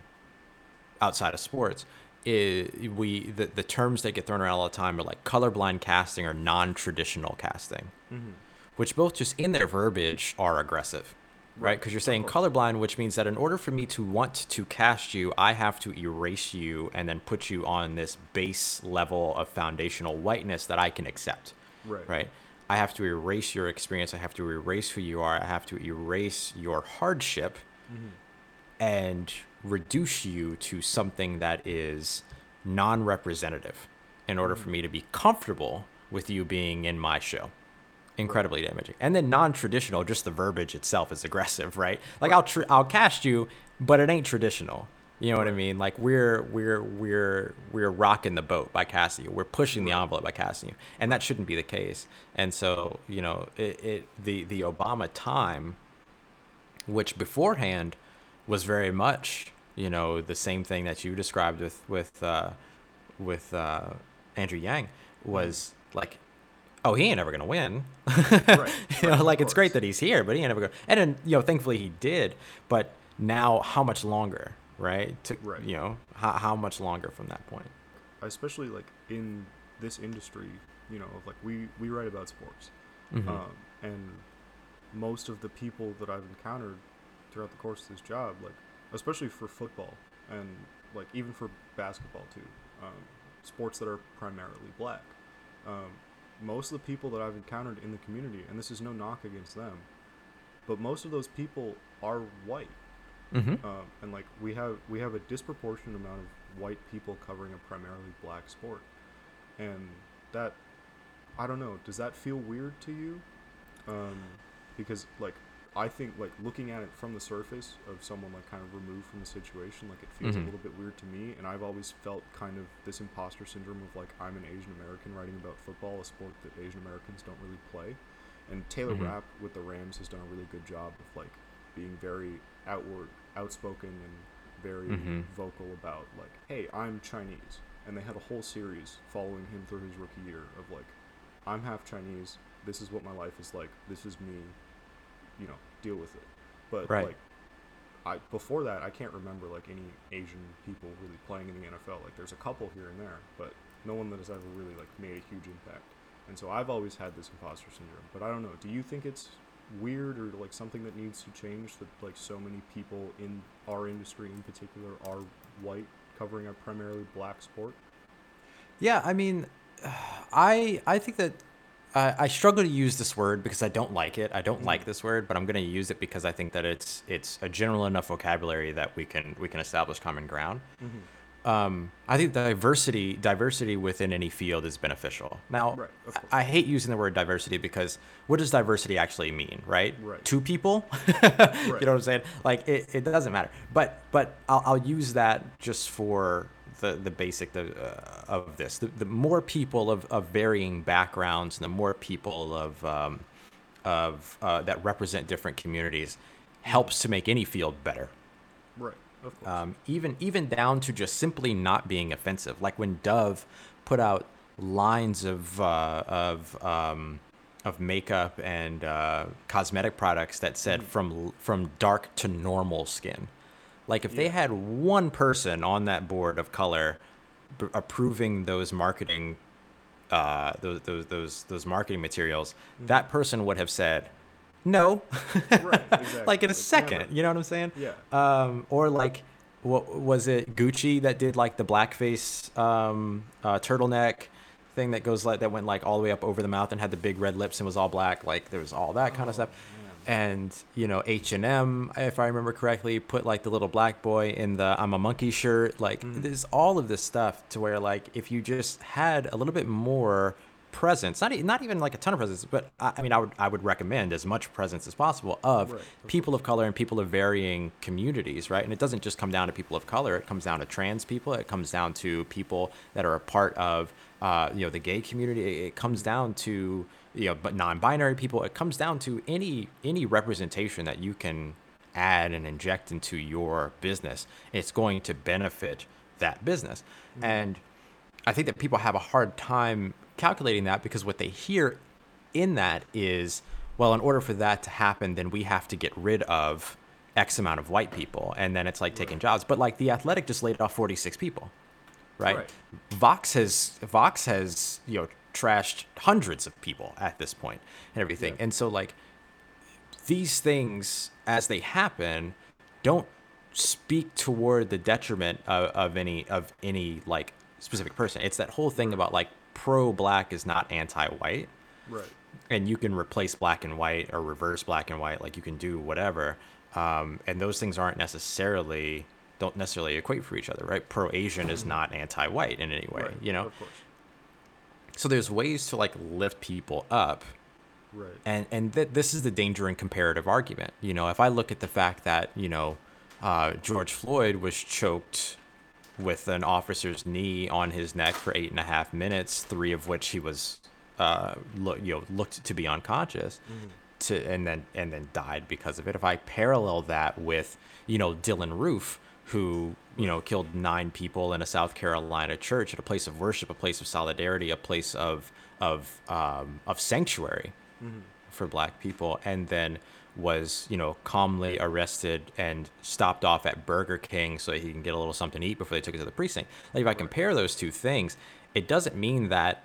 [SPEAKER 2] outside of sports is we the, the terms that get thrown around all the time are like colorblind casting or non-traditional casting
[SPEAKER 1] mm-hmm.
[SPEAKER 2] which both just in their verbiage are aggressive right
[SPEAKER 1] Right,
[SPEAKER 2] because you're saying colorblind which means that in order for me to want to cast you i have to erase you and then put you on this base level of foundational whiteness that i can accept
[SPEAKER 1] right,
[SPEAKER 2] right? I have to erase your experience. I have to erase who you are. I have to erase your hardship
[SPEAKER 1] Mm-hmm.
[SPEAKER 2] and reduce you to something that is non representative in order
[SPEAKER 1] Mm-hmm.
[SPEAKER 2] for me to be comfortable with you being in my show. Incredibly damaging. And then non traditional, just the verbiage itself is aggressive, right? Like I'll tr- I'll cast you, but it ain't traditional. You know what I mean? Like we're we're we're we're rocking the boat by casting you. We're pushing the envelope by casting you, and that shouldn't be the case. And so you know, it, it the the Obama time, which beforehand was very much you know the same thing that you described with with uh, with uh, Andrew Yang was like, oh, he ain't ever gonna win.
[SPEAKER 1] Right,
[SPEAKER 2] you know, like it's great that he's here, but he ain't ever gonna. And then you know, thankfully he did. But now, how much longer, right? To,
[SPEAKER 1] Right.
[SPEAKER 2] You know, how how much longer from that point?
[SPEAKER 1] especially like in this industry, you know, of like we we write about sports,
[SPEAKER 2] Mhm.
[SPEAKER 1] um, and most of the people that I've encountered throughout the course of this job, like especially for football and like even for basketball too, um, sports that are primarily black, um, most of the people that I've encountered in the community, and this is no knock against them, but most of those people are white.
[SPEAKER 2] Mhm.
[SPEAKER 1] um, and like we have we have a disproportionate amount of white people covering a primarily black sport. And that i don't know does that feel weird to you? Um, because like i think like looking at it from the surface of someone like kind of removed from the situation like it feels
[SPEAKER 2] Mhm.
[SPEAKER 1] a little bit weird to me and i've always felt kind of this imposter syndrome of like i'm an asian american writing about football a sport that asian americans don't really play and taylor
[SPEAKER 2] Mhm.
[SPEAKER 1] rapp with the rams has done a really good job of like being very outward outspoken and very
[SPEAKER 2] Mhm.
[SPEAKER 1] vocal about like hey i'm chinese and they had a whole series following him through his rookie year of like i'm half chinese this is what my life is like this is me you know deal with it. But
[SPEAKER 2] Right.
[SPEAKER 1] like I, before that i can't remember like any asian people really playing in the nfl like there's a couple here and there but no one that has ever really like made a huge impact. And so i've always had this imposter syndrome but i don't know. Do you think it's weird or like something that needs to change that like so many people in our industry in particular are white covering a primarily black sport?
[SPEAKER 2] Yeah, I mean, I I think that I I struggle to use this word because I don't like it. I don't like this word, but I'm going to use it because I think that it's it's a general enough vocabulary that we can we can establish common ground. Um, I think diversity diversity within any field is beneficial. Now,
[SPEAKER 1] Right.
[SPEAKER 2] I, I hate using the word diversity because what does diversity actually mean, right?
[SPEAKER 1] Right.
[SPEAKER 2] Two people.
[SPEAKER 1] Right.
[SPEAKER 2] You know what I'm saying? Like it, it doesn't matter. But but I'll, I'll use that just for the the basic the, uh, of this. The, the more people of, of varying backgrounds, and the more people of um, of uh, that represent different communities helps to make any field better.
[SPEAKER 1] Right. Of course.
[SPEAKER 2] Um, even even down to just simply not being offensive. Like when Dove put out lines of uh, of um, of makeup and uh, cosmetic products that said from from dark to normal skin. Like if they had one person on that board of color b- approving those marketing uh, those, those those those marketing materials, that person would have said no,
[SPEAKER 1] right. Exactly.
[SPEAKER 2] like in a second.
[SPEAKER 1] never-
[SPEAKER 2] You know what I'm saying?
[SPEAKER 1] Yeah.
[SPEAKER 2] Um, or like, what was it? Gucci that did like the blackface um, uh, turtleneck thing that goes like that went like all the way up over the mouth and had the big red lips and was all black. Like there was all that kind
[SPEAKER 1] Oh,
[SPEAKER 2] of stuff. And you know H and M, if I remember correctly, put like the little black boy in the "I'm a monkey" shirt. Like
[SPEAKER 1] Mm.
[SPEAKER 2] there's all of this stuff to where like if you just had a little bit more presence, not not even like a ton of presence, but I, I mean I would I would recommend as much presence as possible of
[SPEAKER 1] Right,
[SPEAKER 2] people of color and people of varying communities, right? And it doesn't just come down to people of color; it comes down to trans people. It comes down to people that are a part of, uh, you know, the gay community. It, it comes down to, you know, but non-binary people. It comes down to any any representation that you can add and inject into your business. It's going to benefit that business, mm-hmm. and I think that people have a hard time calculating that because what they hear in that is, well, in order for that to happen, then we have to get rid of X amount of white people. And then it's like taking jobs. But like the athletic just laid off 46 people, right?
[SPEAKER 1] Right.
[SPEAKER 2] Vox has, Vox has, you know, trashed hundreds of people at this point and everything.
[SPEAKER 1] Yeah.
[SPEAKER 2] And so like these things as they happen don't speak toward the detriment of, of any of any like specific person it's that whole thing about like pro black is not anti-white
[SPEAKER 1] Right.
[SPEAKER 2] and you can replace black and white or reverse black and white like you can do whatever um, and those things aren't necessarily don't necessarily equate for each other right pro asian is not anti-white in any way
[SPEAKER 1] right.
[SPEAKER 2] you know
[SPEAKER 1] Of course.
[SPEAKER 2] So there's ways to like lift people up
[SPEAKER 1] Right.
[SPEAKER 2] and and th- this is the danger in comparative argument. You know, if I look at the fact that you know uh, George Floyd was choked with an officer's knee on his neck for eight and a half minutes, three of which he was uh, look, you know looked to be unconscious, to and then and then died because of it. If I parallel that with you know Dylann Roof, who you know killed nine people in a South Carolina church at a place of worship, a place of solidarity, a place of of um, of sanctuary for black people and then was you know calmly arrested and stopped off at burger king so he can get a little something to eat before they took it to the precinct. Like if i compare those two things it doesn't mean that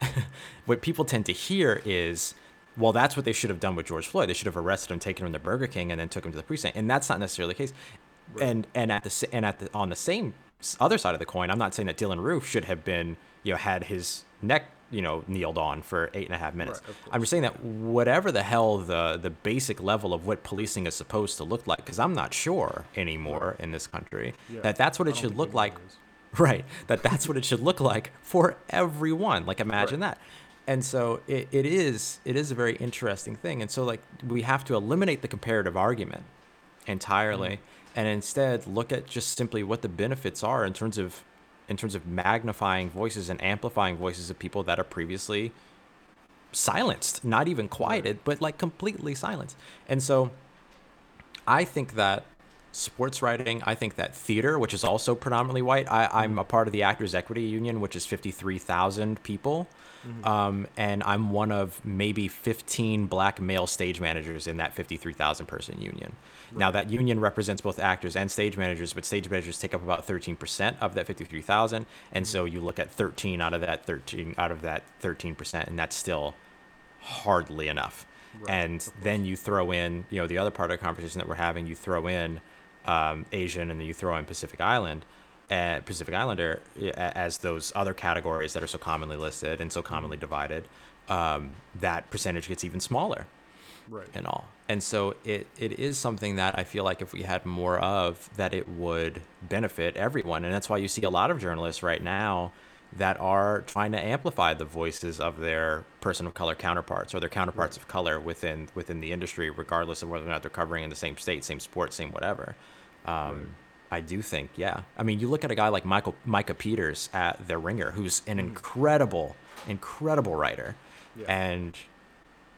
[SPEAKER 2] what people tend to hear is well that's what they should have done with george floyd. They should have arrested him taken him to burger king and then took him to the precinct. And that's not necessarily the case and and at the and at the on the same other side of the coin i'm not saying that dylann roof should have been you know had his neck you know kneeled on for eight and a half minutes.
[SPEAKER 1] Right,
[SPEAKER 2] i'm just saying that whatever the hell the the basic level of what policing is supposed to look like because i'm not sure anymore in this country
[SPEAKER 1] Yeah.
[SPEAKER 2] that that's what it should look like
[SPEAKER 1] is.
[SPEAKER 2] right. That that's what it should look like for everyone. Like imagine that. And so it, it is it is a very interesting thing. And so like we have to eliminate the comparative argument entirely and instead look at just simply what the benefits are in terms of in terms of magnifying voices and amplifying voices of people that are previously silenced not even quieted but like completely silenced. And so i think that sports writing i think that theater which is also predominantly white I, i'm a part of the actors equity union which is 53000 people um, and i'm one of maybe 15 black male stage managers in that 53000 person union. Now that union represents both actors and stage managers but stage managers take up about 13% of that 53000 and so you look at 13 out of that 13 out of that 13% and that's still hardly enough.
[SPEAKER 1] Right,
[SPEAKER 2] and then you throw in, you know, the other part of the conversation that we're having, you throw in um, Asian and then you throw in Pacific Island, uh, Pacific Islander as those other categories that are so commonly listed and so commonly divided. Um, that percentage gets even smaller
[SPEAKER 1] Right.
[SPEAKER 2] and all. And so it, it is something that I feel like if we had more of, that it would benefit everyone. And that's why you see a lot of journalists right now that are trying to amplify the voices of their person of color counterparts or their counterparts of color within within the industry, regardless of whether or not they're covering in the same state, same sport, same whatever. Um, I do think, yeah. I mean, you look at a guy like Michael Micah Peters at The Ringer, who's an mm-hmm. incredible, incredible writer,
[SPEAKER 1] Yeah.
[SPEAKER 2] and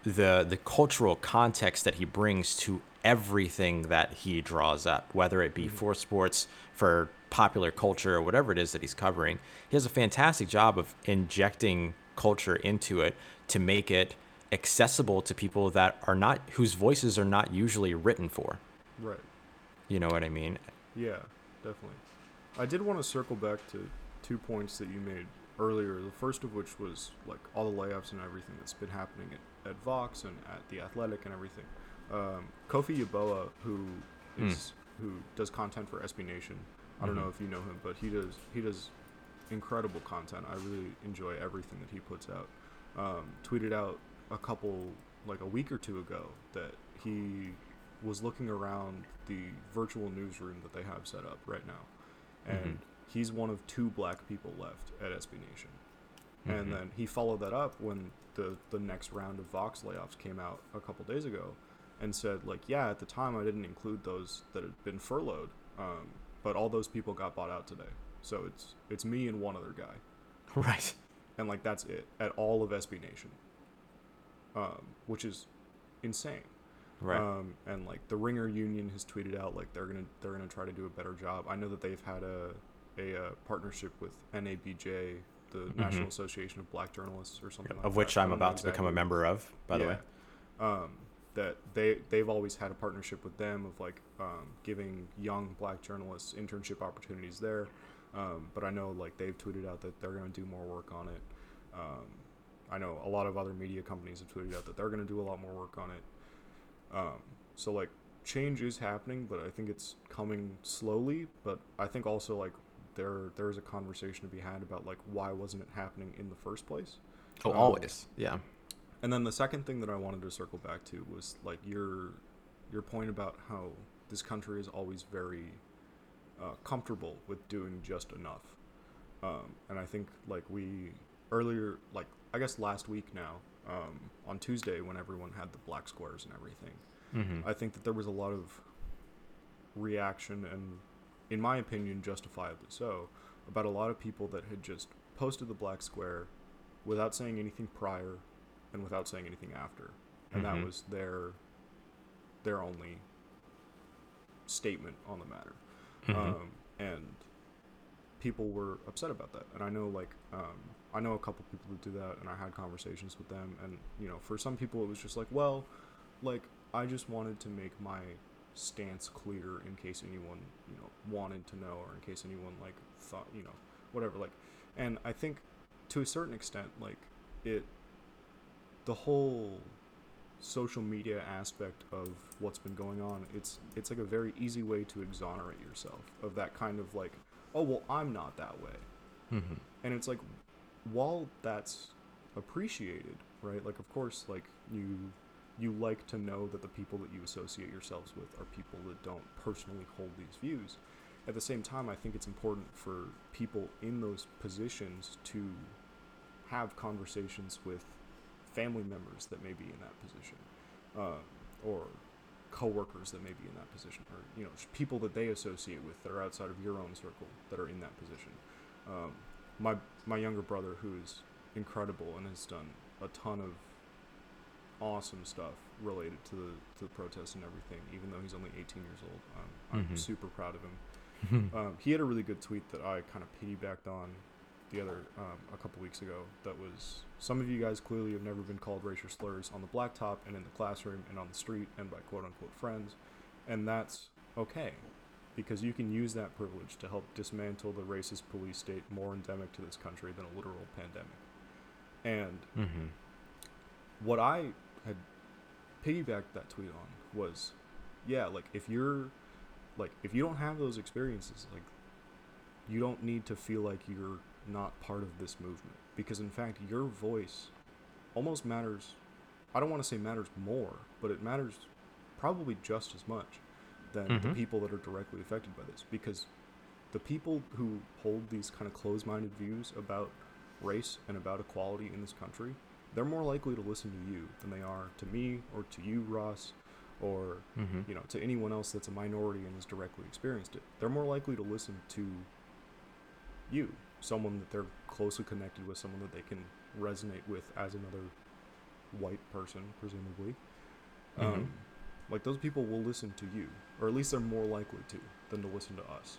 [SPEAKER 2] the the cultural context that he brings to everything that he draws up, whether it be mm-hmm. for sports, for popular culture, or whatever it is that he's covering. He does a fantastic job of injecting culture into it to make it accessible to people that are not whose voices are not usually written for.
[SPEAKER 1] Right.
[SPEAKER 2] You know what I mean?
[SPEAKER 1] Yeah, definitely. I did want to circle back to two points that you made earlier. The first of which was like all the layoffs and everything that's been happening at, at Vox and at the Athletic and everything. Um, Kofie Yeboah, who is who does content for SB Nation. I don't know if you know him, but he does he does incredible content. I really enjoy everything that he puts out. Um, tweeted out a couple like a week or two ago that he was looking around the virtual newsroom that they have set up right now, and he's one of two black people left at SB Nation. And then he followed that up when the the next round of Vox layoffs came out a couple days ago, and said like, yeah, at the time I didn't include those that had been furloughed, um, but all those people got bought out today. So it's it's me and one other guy,
[SPEAKER 2] Right.
[SPEAKER 1] and like that's it at all of SB Nation, um, which is insane.
[SPEAKER 2] Right.
[SPEAKER 1] Um, and like the Ringer Union has tweeted out like they're gonna they're gonna try to do a better job. I know that they've had a a, uh partnership with NABJ, the National Association of Black Journalists, or something. like
[SPEAKER 2] Mm-hmm. of which
[SPEAKER 1] that. I
[SPEAKER 2] I'm about to become a member of, by the way.
[SPEAKER 1] Um, that they they've always had a partnership with them of like um, giving young black journalists internship opportunities there. Um, but I know like they've tweeted out that they're going to do more work on it. Um, I know a lot of other media companies have tweeted out that they're going to do a lot more work on it. Um, so like change is happening, but I think it's coming slowly. But I think also like there there's a conversation to be had about like why wasn't it happening in the first place.
[SPEAKER 2] Oh,
[SPEAKER 1] Um,
[SPEAKER 2] always. Yeah.
[SPEAKER 1] And then the second thing that I wanted to circle back to was like your your point about how this country is always very uh, comfortable with doing just enough. Um, and I think like we earlier, like I guess last week now, um, on Tuesday when everyone had the black squares and everything,
[SPEAKER 2] Mm-hmm.
[SPEAKER 1] I think that there was a lot of reaction and, in my opinion, justifiably so, about a lot of people that had just posted the black square without saying anything prior and without saying anything after, and
[SPEAKER 2] Mhm.
[SPEAKER 1] that was their their only statement on the matter.
[SPEAKER 2] Mhm.
[SPEAKER 1] Um, and people were upset about that. And I know, like, um, I know a couple people that do that, and I had conversations with them. And you know, for some people, it was just like, well, like, I just wanted to make my stance clear in case anyone, you know, wanted to know, or in case anyone like thought, you know, whatever. Like, and I think to a certain extent, like, it, the whole social media aspect of what's been going on it's it's like a very easy way to exonerate yourself of that kind of like oh well i'm not that way
[SPEAKER 2] Mm-hmm.
[SPEAKER 1] and it's like while that's appreciated right like of course like you you like to know that the people that you associate yourselves with are people that don't personally hold these views at the same time i think it's important for people in those positions to have conversations with family members that may be in that position uh, or coworkers that may be in that position or you know people that they associate with that are outside of your own circle that are in that position. Um, my my younger brother who is incredible and has done a ton of awesome stuff related to the to the protests and everything even though he's only 18 years old um, i'm
[SPEAKER 2] Mhm.
[SPEAKER 1] super proud of him. Um, he had a really good tweet that I kind of piggybacked on the other um, a couple weeks ago. That was some of you guys clearly have never been called racial slurs on the blacktop and in the classroom and on the street and by quote unquote friends, and that's okay because you can use that privilege to help dismantle the racist police state more endemic to this country than a literal pandemic. And
[SPEAKER 2] Mm-hmm.
[SPEAKER 1] what I had piggybacked that tweet on was, yeah, like if you're, like if you don't have those experiences, like you don't need to feel like you're not part of this movement because in fact your voice almost matters. I don't want to say matters more, but it matters probably just as much than the
[SPEAKER 2] Mhm.
[SPEAKER 1] people that are directly affected by this because the people who hold these kind of closed-minded views about race and about equality in this country they're more likely to listen to you than they are to me or to you ross or
[SPEAKER 2] Mm-hmm.
[SPEAKER 1] you know to anyone else that's a minority and has directly experienced it they're more likely to listen to you someone that they're closely connected with someone that they can resonate with as another white person, presumably,
[SPEAKER 2] Mhm.
[SPEAKER 1] um, like those people will listen to you, or at least they're more likely to than to listen to us.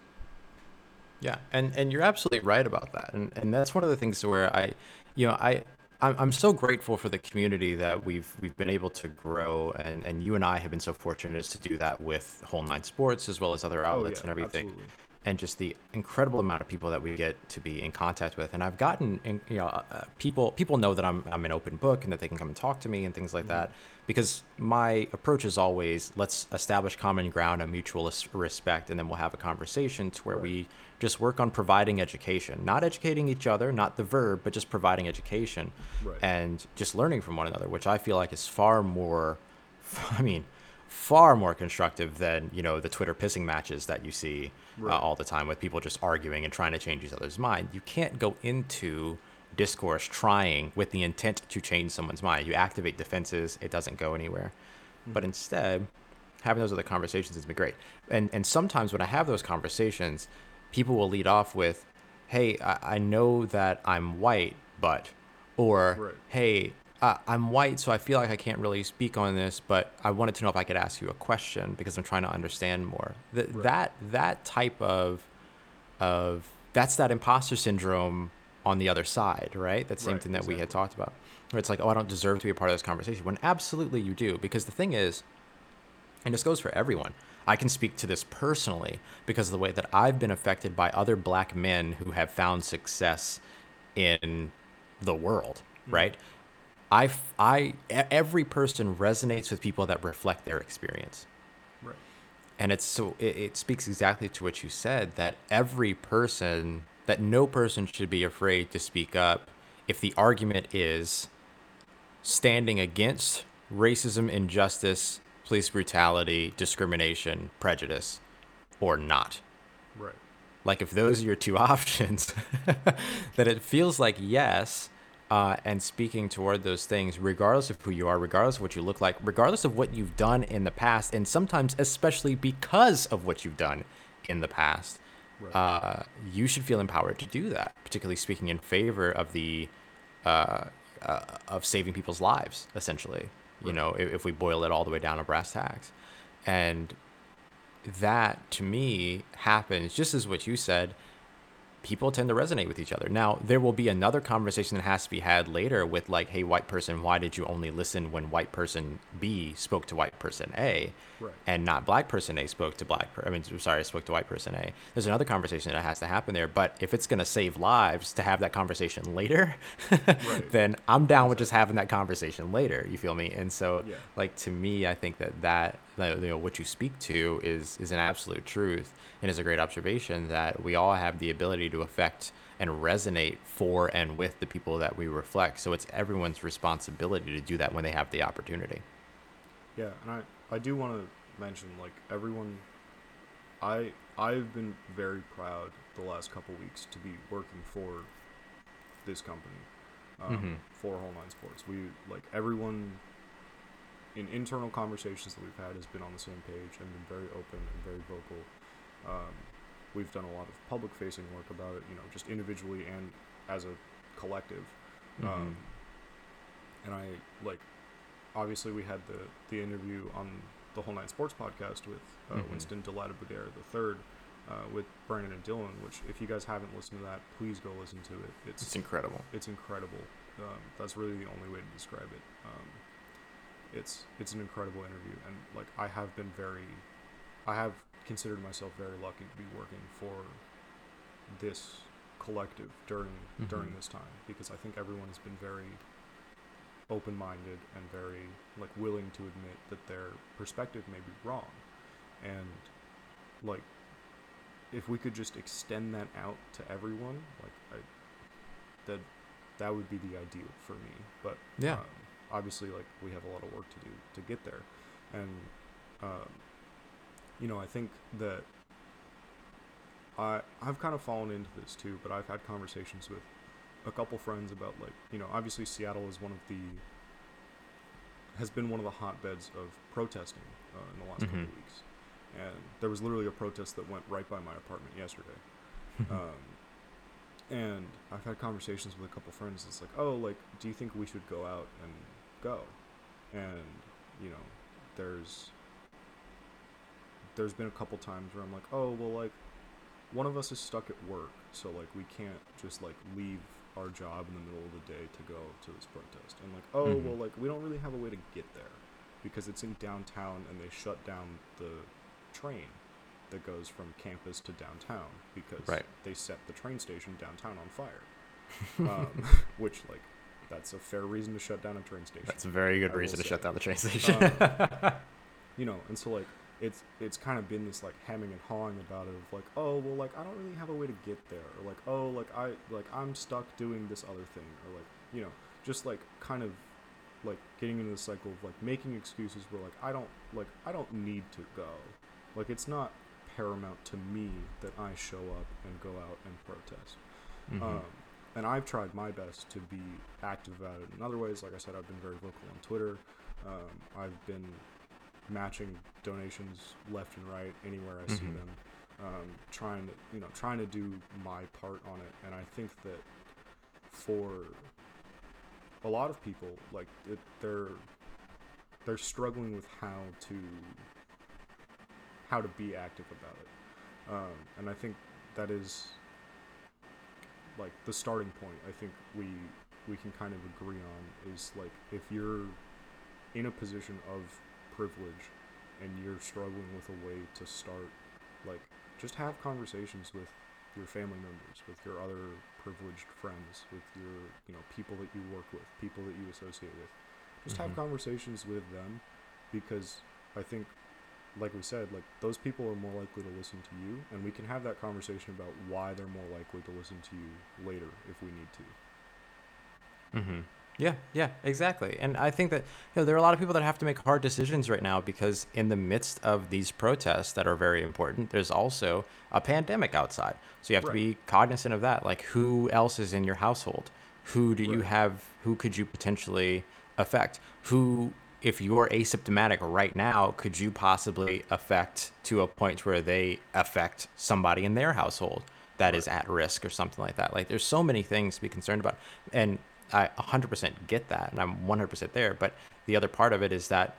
[SPEAKER 2] Yeah, and and you're absolutely right about that, and and that's one of the things where I, you know, I. I'm I'm so grateful for the community that we've we've been able to grow, and, and you and I have been so fortunate as to do that with Whole Nine Sports as well as other outlets and everything.
[SPEAKER 1] Oh, absolutely.
[SPEAKER 2] And just the incredible amount of people that we get to be in contact with. And I've gotten, you know, uh, people people know that I'm I'm an open book and that they can come and talk to me and things like that. Because my approach is always let's establish common ground and mutual respect, and then we'll have a conversation to where
[SPEAKER 1] Right.
[SPEAKER 2] we just work on providing education, not educating each other, not the verb, but just providing education
[SPEAKER 1] Right.
[SPEAKER 2] and just learning from one another, which I feel like is far more, I mean, far more constructive than you know the Twitter pissing matches that you see
[SPEAKER 1] Right.
[SPEAKER 2] uh, all the time with people just arguing and trying to change each other's mind. You can't go into discourse trying with the intent to change someone's mind. You activate defenses, it doesn't go anywhere. But instead, having those other conversations has been great. And and sometimes when I have those conversations, people will lead off with, "Hey, I, I know that I'm white, but," or
[SPEAKER 1] Right.
[SPEAKER 2] "Hey, uh, I'm white, so I feel like I can't really speak on this, but I wanted to know if I could ask you a question because I'm trying to understand more." Th-
[SPEAKER 1] Right.
[SPEAKER 2] That that type of of that's that imposter syndrome on the other side, right? That same
[SPEAKER 1] Right,
[SPEAKER 2] thing that we had talked about. Where it's like, oh, I don't deserve to be a part of this conversation. When absolutely you do, because the thing is, and this goes for everyone. I can speak to this personally because of the way that I've been affected by other black men who have found success in the world, right? I, I, every person resonates with people that reflect their experience
[SPEAKER 1] Right.
[SPEAKER 2] and it's so it, it speaks exactly to what you said that every person that no person should be afraid to speak up if the argument is standing against racism injustice police brutality discrimination prejudice or not
[SPEAKER 1] Right.
[SPEAKER 2] like if those are your two options that it feels like yes uh, and speaking toward those things regardless of who you are regardless of what you look like regardless of what you've done in the past and sometimes especially because of what you've done in the past
[SPEAKER 1] Right.
[SPEAKER 2] uh, you should feel empowered to do that particularly speaking in favor of the uh, uh, of saving people's lives essentially you know if, if we boil it all the way down to brass tacks and that to me happens just as what you said people tend to resonate with each other now there will be another conversation that has to be had later with like hey white person why did you only listen when white person b spoke to white person a
[SPEAKER 1] Right.
[SPEAKER 2] and not black person a spoke to black per- i mean sorry I spoke to white person a there's another conversation that has to happen there but if it's going to save lives to have that conversation later
[SPEAKER 1] Right.
[SPEAKER 2] then i'm down with just having that conversation later you feel me and so
[SPEAKER 1] Yeah.
[SPEAKER 2] like to me i think that that that, you know what you speak to is is an absolute truth and is a great observation that we all have the ability to affect and resonate for and with the people that we reflect so it's everyone's responsibility to do that when they have the opportunity
[SPEAKER 1] Yeah, and I, I do want to mention like everyone I I've been very proud the last couple weeks to be working for this company um,
[SPEAKER 2] Mhm.
[SPEAKER 1] for Whole Nine Sports. We like everyone in internal conversations that we've had has been on the same page and been very open and very vocal. Um, we've done a lot of public facing work about it, you know, just individually and as a collective. Um, and I like obviously we had the the interview on the whole nine sports podcast with uh,
[SPEAKER 2] Mhm.
[SPEAKER 1] Winston DeLattiboudere the third uh, with Brandon and Dylan which if you guys haven't listened to that please go listen to it it's
[SPEAKER 2] it's incredible
[SPEAKER 1] it's incredible um, that's really the only way to describe it um, it's it's an incredible interview and like I have been very I have considered myself very lucky to be working for this collective during during
[SPEAKER 2] Mhm.
[SPEAKER 1] this time because I think everyone has been very open-minded and very like willing to admit that their perspective may be wrong and like if we could just extend that out to everyone like I, that that would be the ideal for me but
[SPEAKER 2] Yeah.
[SPEAKER 1] um, obviously like we have a lot of work to do to get there and um, you know i think that i i've kind of fallen into this too but i've had conversations with a couple friends about like you know obviously seattle is one of the has been one of the hotbeds of protesting uh, in the last couple
[SPEAKER 2] Mhm.
[SPEAKER 1] of weeks and there was literally a protest that went right by my apartment yesterday um, and I've had conversations with a couple friends. It's like, oh, like, do you think we should go out and go. And you know, there's there's been a couple times where I'm like, oh well, like one of us is stuck at work, so like we can't just like leave our job in the middle of the day to go to this protest. And like, oh
[SPEAKER 2] Mhm.
[SPEAKER 1] well, like we don't really have a way to get there because it's in downtown and they shut down the train that goes from campus to downtown because
[SPEAKER 2] Right.
[SPEAKER 1] they set the train station downtown on fire. um, which like that's a fair reason to shut down a train station.
[SPEAKER 2] That's a very good
[SPEAKER 1] I
[SPEAKER 2] reason to
[SPEAKER 1] say.
[SPEAKER 2] shut down the train station.
[SPEAKER 1] Um, you know, and so like it's it's kind of been this like hemming and hawing about it of like, oh well like I don't really have a way to get there or like oh like I like I'm stuck doing this other thing or like you know, just like kind of like getting into the cycle of like making excuses where like I don't like I don't need to go. Like it's not paramount to me that I show up and go out and protest.
[SPEAKER 2] Mhm.
[SPEAKER 1] Um, and I've tried my best to be active about it in other ways. Like I said, I've been very vocal on Twitter. Um, I've been matching donations left and right anywhere I see
[SPEAKER 2] Mhm.
[SPEAKER 1] them. Um, trying to, you know, trying to do my part on it. And I think that for a lot of people, like it, they're they're struggling with how to how to be active about it. Um, and I think that is like the starting point. I think we we can kind of agree on is like if you're in a position of privilege and you're struggling with a way to start like just have conversations with your family members with your other privileged friends with your you know people that you work with people that you associate with just have
[SPEAKER 2] Mhm.
[SPEAKER 1] conversations with them because i think like we said like those people are more likely to listen to you and we can have that conversation about why they're more likely to listen to you later if we need to
[SPEAKER 2] hmm Yeah, yeah, exactly. And I think that you know there are a lot of people that have to make hard decisions right now because in the midst of these protests that are very important, there's also a pandemic outside. So you have to be cognizant of that. Like who else is in your household? Who do you have? Who could you potentially affect? Who, if you're asymptomatic right now, could you possibly affect to a point where they affect somebody in their household that is at risk or something like that? Like there's so many things to be concerned about. And I 100% get that, and I'm 100% there. But the other part of it is that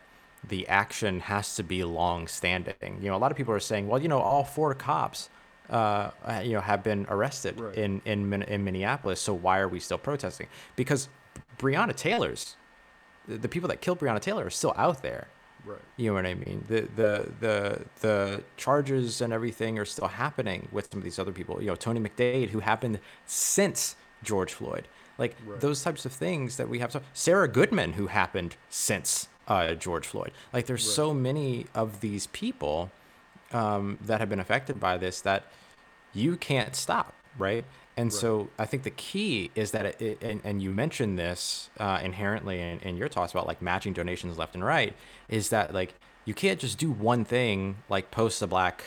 [SPEAKER 2] the action has to be long standing. You know, a lot of people are saying, well, you know, all four cops, uh, uh, you know, have been arrested
[SPEAKER 1] Right.
[SPEAKER 2] in in in Minneapolis. So why are we still protesting? Because Breonna Taylor's, the, the people that killed Breonna Taylor are still out there.
[SPEAKER 1] right
[SPEAKER 2] You know what I mean? The the the the charges and everything are still happening with some of these other people. You know, Tony McDade, who happened since George Floyd. Like
[SPEAKER 1] Right.
[SPEAKER 2] those types of things that we have. Sarah Goodman, who happened since uh, George Floyd. Like there's
[SPEAKER 1] Right.
[SPEAKER 2] so many of these people um, that have been affected by this that you can't stop, right? And
[SPEAKER 1] Right.
[SPEAKER 2] so I think the key is that it, it and, and you mentioned this uh, inherently in, in your talks about like matching donations left and right is that like you can't just do one thing like post a black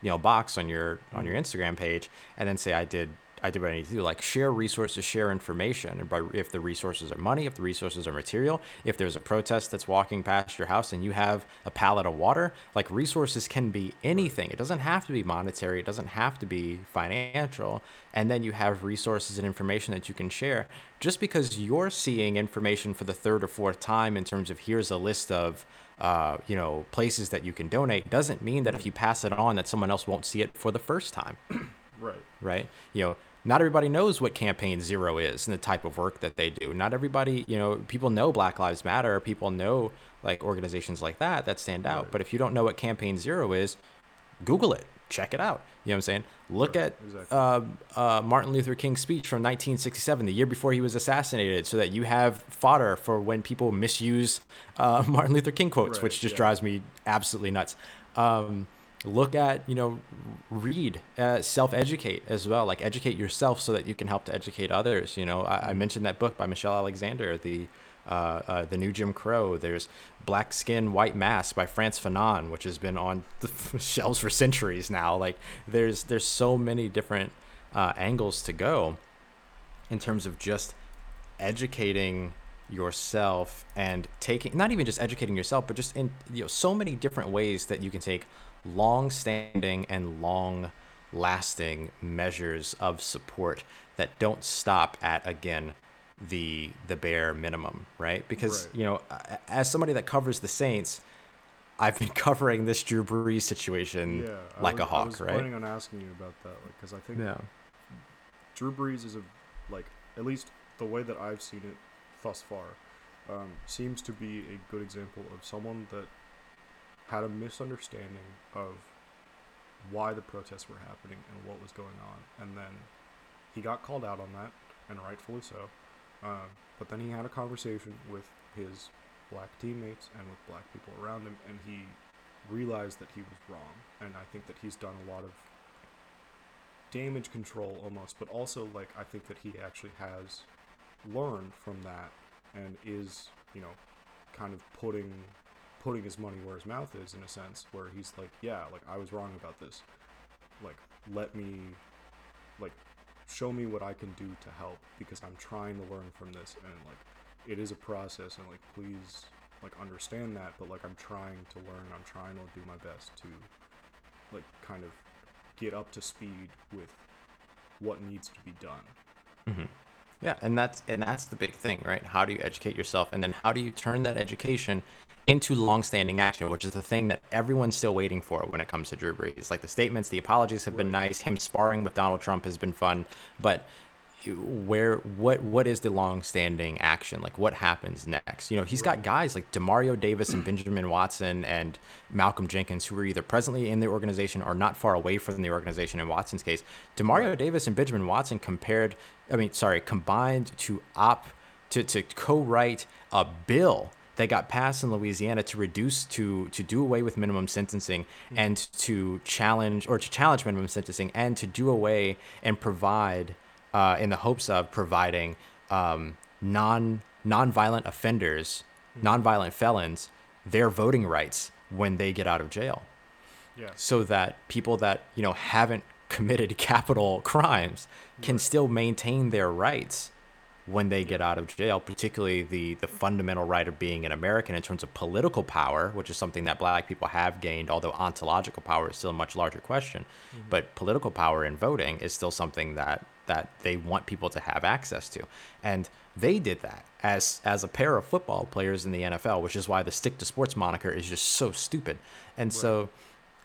[SPEAKER 2] you know box on your on your Instagram page and then say I did I did what I need to do like share resources share information and by if the resources are money if the resources are material if there's a protest that's walking past your house and you have a pallet of water like resources can be anything. It doesn't have to be monetary. It doesn't have to be financial. And then you have resources and information that you can share. Just because you're seeing information for the third or fourth time in terms of here's a list of uh, you know places that you can donate doesn't mean that if you pass it on that someone else won't see it for the first time.
[SPEAKER 1] Right.
[SPEAKER 2] Right? You know, not everybody knows what Campaign Zero is and the type of work that they do. Not everybody, you know, people know Black Lives Matter, people know like organizations like that that stand out.
[SPEAKER 1] Right.
[SPEAKER 2] But if you don't know what Campaign Zero is, Google it, check it out. You know what I'm saying? Look
[SPEAKER 1] Right,
[SPEAKER 2] at
[SPEAKER 1] exactly.
[SPEAKER 2] uh, uh, Martin Luther King's speech from 1967, the year before he was assassinated, so that you have fodder for when people misuse uh, Martin Luther King quotes,
[SPEAKER 1] Right,
[SPEAKER 2] which just
[SPEAKER 1] yeah.
[SPEAKER 2] drives me absolutely nuts. Um, look at you know read uh, self-educate as well like educate yourself so that you can help to educate others you know. I, I mentioned that book by michelle alexander the uh, uh, the new jim crow. There's black skin white mask by frantz fanon which has been on the shelves for centuries now. Like there's there's so many different uh, angles to go in terms of just educating yourself and taking not even just educating yourself but just in you know so many different ways that you can take long standing and long lasting measures of support that don't stop at again the the bare minimum, right? Because
[SPEAKER 1] Right.
[SPEAKER 2] you know, as somebody that covers the Saints, I've been covering this Drew Brees situation
[SPEAKER 1] Yeah,
[SPEAKER 2] like
[SPEAKER 1] was,
[SPEAKER 2] a
[SPEAKER 1] I
[SPEAKER 2] hawk,
[SPEAKER 1] was
[SPEAKER 2] right?
[SPEAKER 1] planning on asking you about that, like, because I think
[SPEAKER 2] Yeah.
[SPEAKER 1] Drew Brees is a like at least the way that I've seen it thus far um, seems to be a good example of someone that had a misunderstanding of why the protests were happening and what was going on, and then he got called out on that, and rightfully so. Um, but then he had a conversation with his black teammates and with black people around him, and he realized that he was wrong. And I think that he's done a lot of damage control almost, but also like I think that he actually has learned from that and is, you know, kind of putting putting his money where his mouth is in a sense where he's like, yeah, like I was wrong about this. Like let me like show me what I can do to help because I'm trying to learn from this and like it is a process and like please like understand that but like I'm trying to learn I'm trying to do my best to like kind of get up to speed with what needs to be done. Mm-hmm.
[SPEAKER 2] Yeah, and that's and that's the big thing, right? How do you educate yourself, and then how do you turn that education into long-standing action, which is the thing that everyone's still waiting for when it comes to Drew Brees. Like the statements, the apologies have been nice. Him sparring with Donald Trump has been fun, but where what what is the long-standing action? Like what happens next? You know, he's got guys like Demario Davis and Benjamin Watson and Malcolm Jenkins who are either presently in the organization or not far away from the organization. In Watson's case, Demario Davis and Benjamin Watson compared, I mean, sorry, combined to op to to co-write a bill that got passed in Louisiana to reduce to to do away with minimum sentencing and to challenge or to challenge minimum sentencing and to do away and provide uh, in the hopes of providing um, non nonviolent offenders, nonviolent felons, their voting rights when they get out of jail.
[SPEAKER 1] Yeah.
[SPEAKER 2] so that people that you know haven't committed capital crimes can still maintain their rights when they get out of jail particularly the the fundamental right of being an american in terms of political power which is something that black people have gained although ontological power is still a much larger question. Mm-hmm. But political power in voting is still something that that they want people to have access to. And they did that as as a pair of football players in the NFL which is why the stick to sports moniker is just so stupid. And so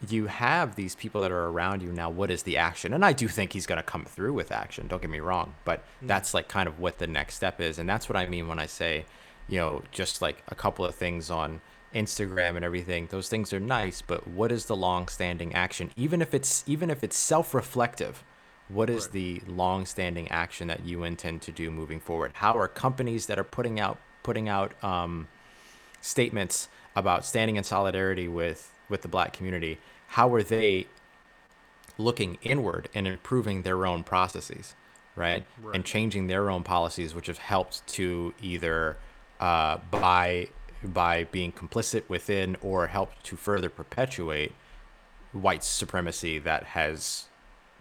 [SPEAKER 2] you have these people that are around you now what is the action? And i do think he's going to come through with action don't get me wrong but that's like kind of what the next step is and that's what i mean when i say you know just like a couple of things on instagram and everything those things are nice but what is the long standing action? Even if it's even if it's self-reflective what is
[SPEAKER 1] Right.
[SPEAKER 2] the long standing action that you intend to do moving forward? How are companies that are putting out putting out um, statements about standing in solidarity with with the black community how are they looking inward and improving their own processes right,
[SPEAKER 1] Right.
[SPEAKER 2] and changing their own policies which have helped to either uh, by by being complicit within or helped to further perpetuate white supremacy that has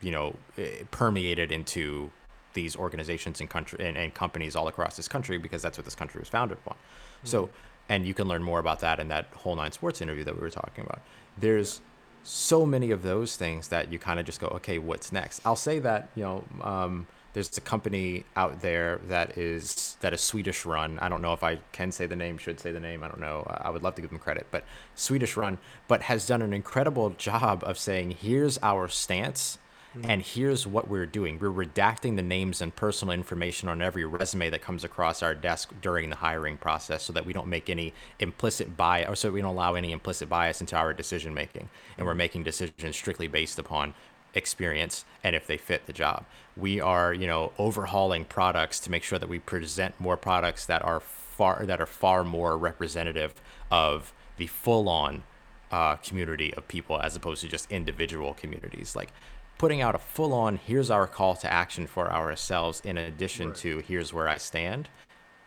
[SPEAKER 2] you know eh, permeated into these organizations and country and, and companies all across this country because that's what this country was founded upon. So and you can learn more about that in that whole nine sports interview that we were talking about. There's so many of those things that you kind of just go okay what's next? I'll say that you know um, there's a company out there that is that is swedish run. I don't know if i can say the name should say the name i don't know. I would love to give them credit but swedish run but has done an incredible job of saying here's our stance and here's what we're doing. We're redacting the names and personal information on every resume that comes across our desk during the hiring process so that we don't make any implicit bias or so we don't allow any implicit bias into our decision making and we're making decisions strictly based upon experience and if they fit the job. We are you know overhauling products to make sure that we present more products that are far that are far more representative of the full on uh, community of people as opposed to just individual communities. Like putting out a full on here's our call to action for ourselves in addition
[SPEAKER 1] Right.
[SPEAKER 2] to here's where i stand.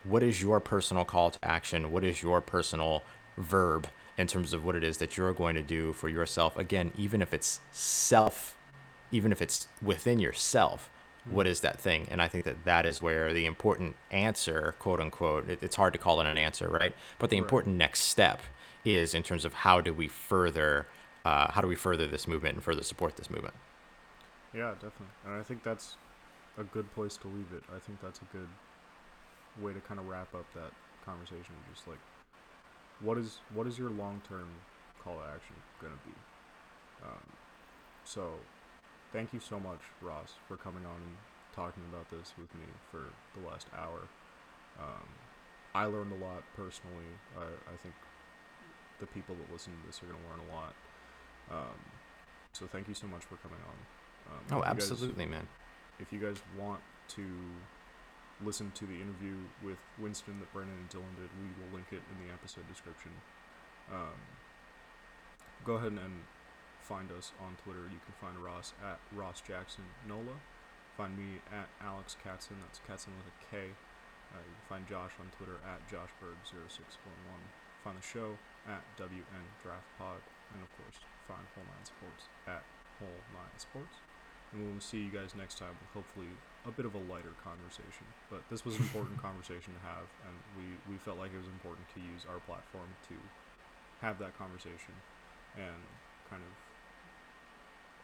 [SPEAKER 2] What is your personal call to action? What is your personal verb in terms of what it is that you're going to do for yourself? Again even if it's self even if it's within yourself what is that thing? And i think that that is where the important answer quote unquote it, it's hard to call it an answer right? But the
[SPEAKER 1] Right.
[SPEAKER 2] important next step is in terms of how do we further uh, how do we further this movement and further support this movement
[SPEAKER 1] Yeah, definitely. And I think that's a good place to leave it. I think that's a good way to kind of wrap up that conversation, just like what is what is your long term call to action gonna be? Um, so, thank you so much, Ross, for coming on and talking about this with me for the last hour. Um, I learned a lot personally. I, I think the people that listen to this are to learn a lot. Um, so thank you so much for coming on. Um,
[SPEAKER 2] Oh,
[SPEAKER 1] you guys-
[SPEAKER 2] absolutely, man.
[SPEAKER 1] if you guys want to listen to the interview with Winston that Brennan and Dylan did, we will link it in the episode description. Um, go ahead and find us on Twitter. You can find Ross at Ross Jackson Nola. Find me at Alex Katson. That's Katson with a K. Uh, you can find Josh on Twitter at JoshBerg0611. Find the show at WN Draft Pod. And of course, find Whole Nine Sports at Whole Nine Sports. And we'll see you guys next time with hopefully a bit of a lighter conversation. But this was an important conversation to have, and we, we felt like it was important to use our platform to have that conversation and kind of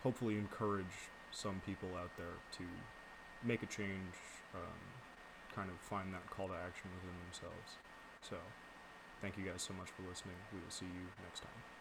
[SPEAKER 1] hopefully encourage some people out there to make a change, um, kind of find that call to action within themselves. So, thank you guys so much for listening. We will see you next time.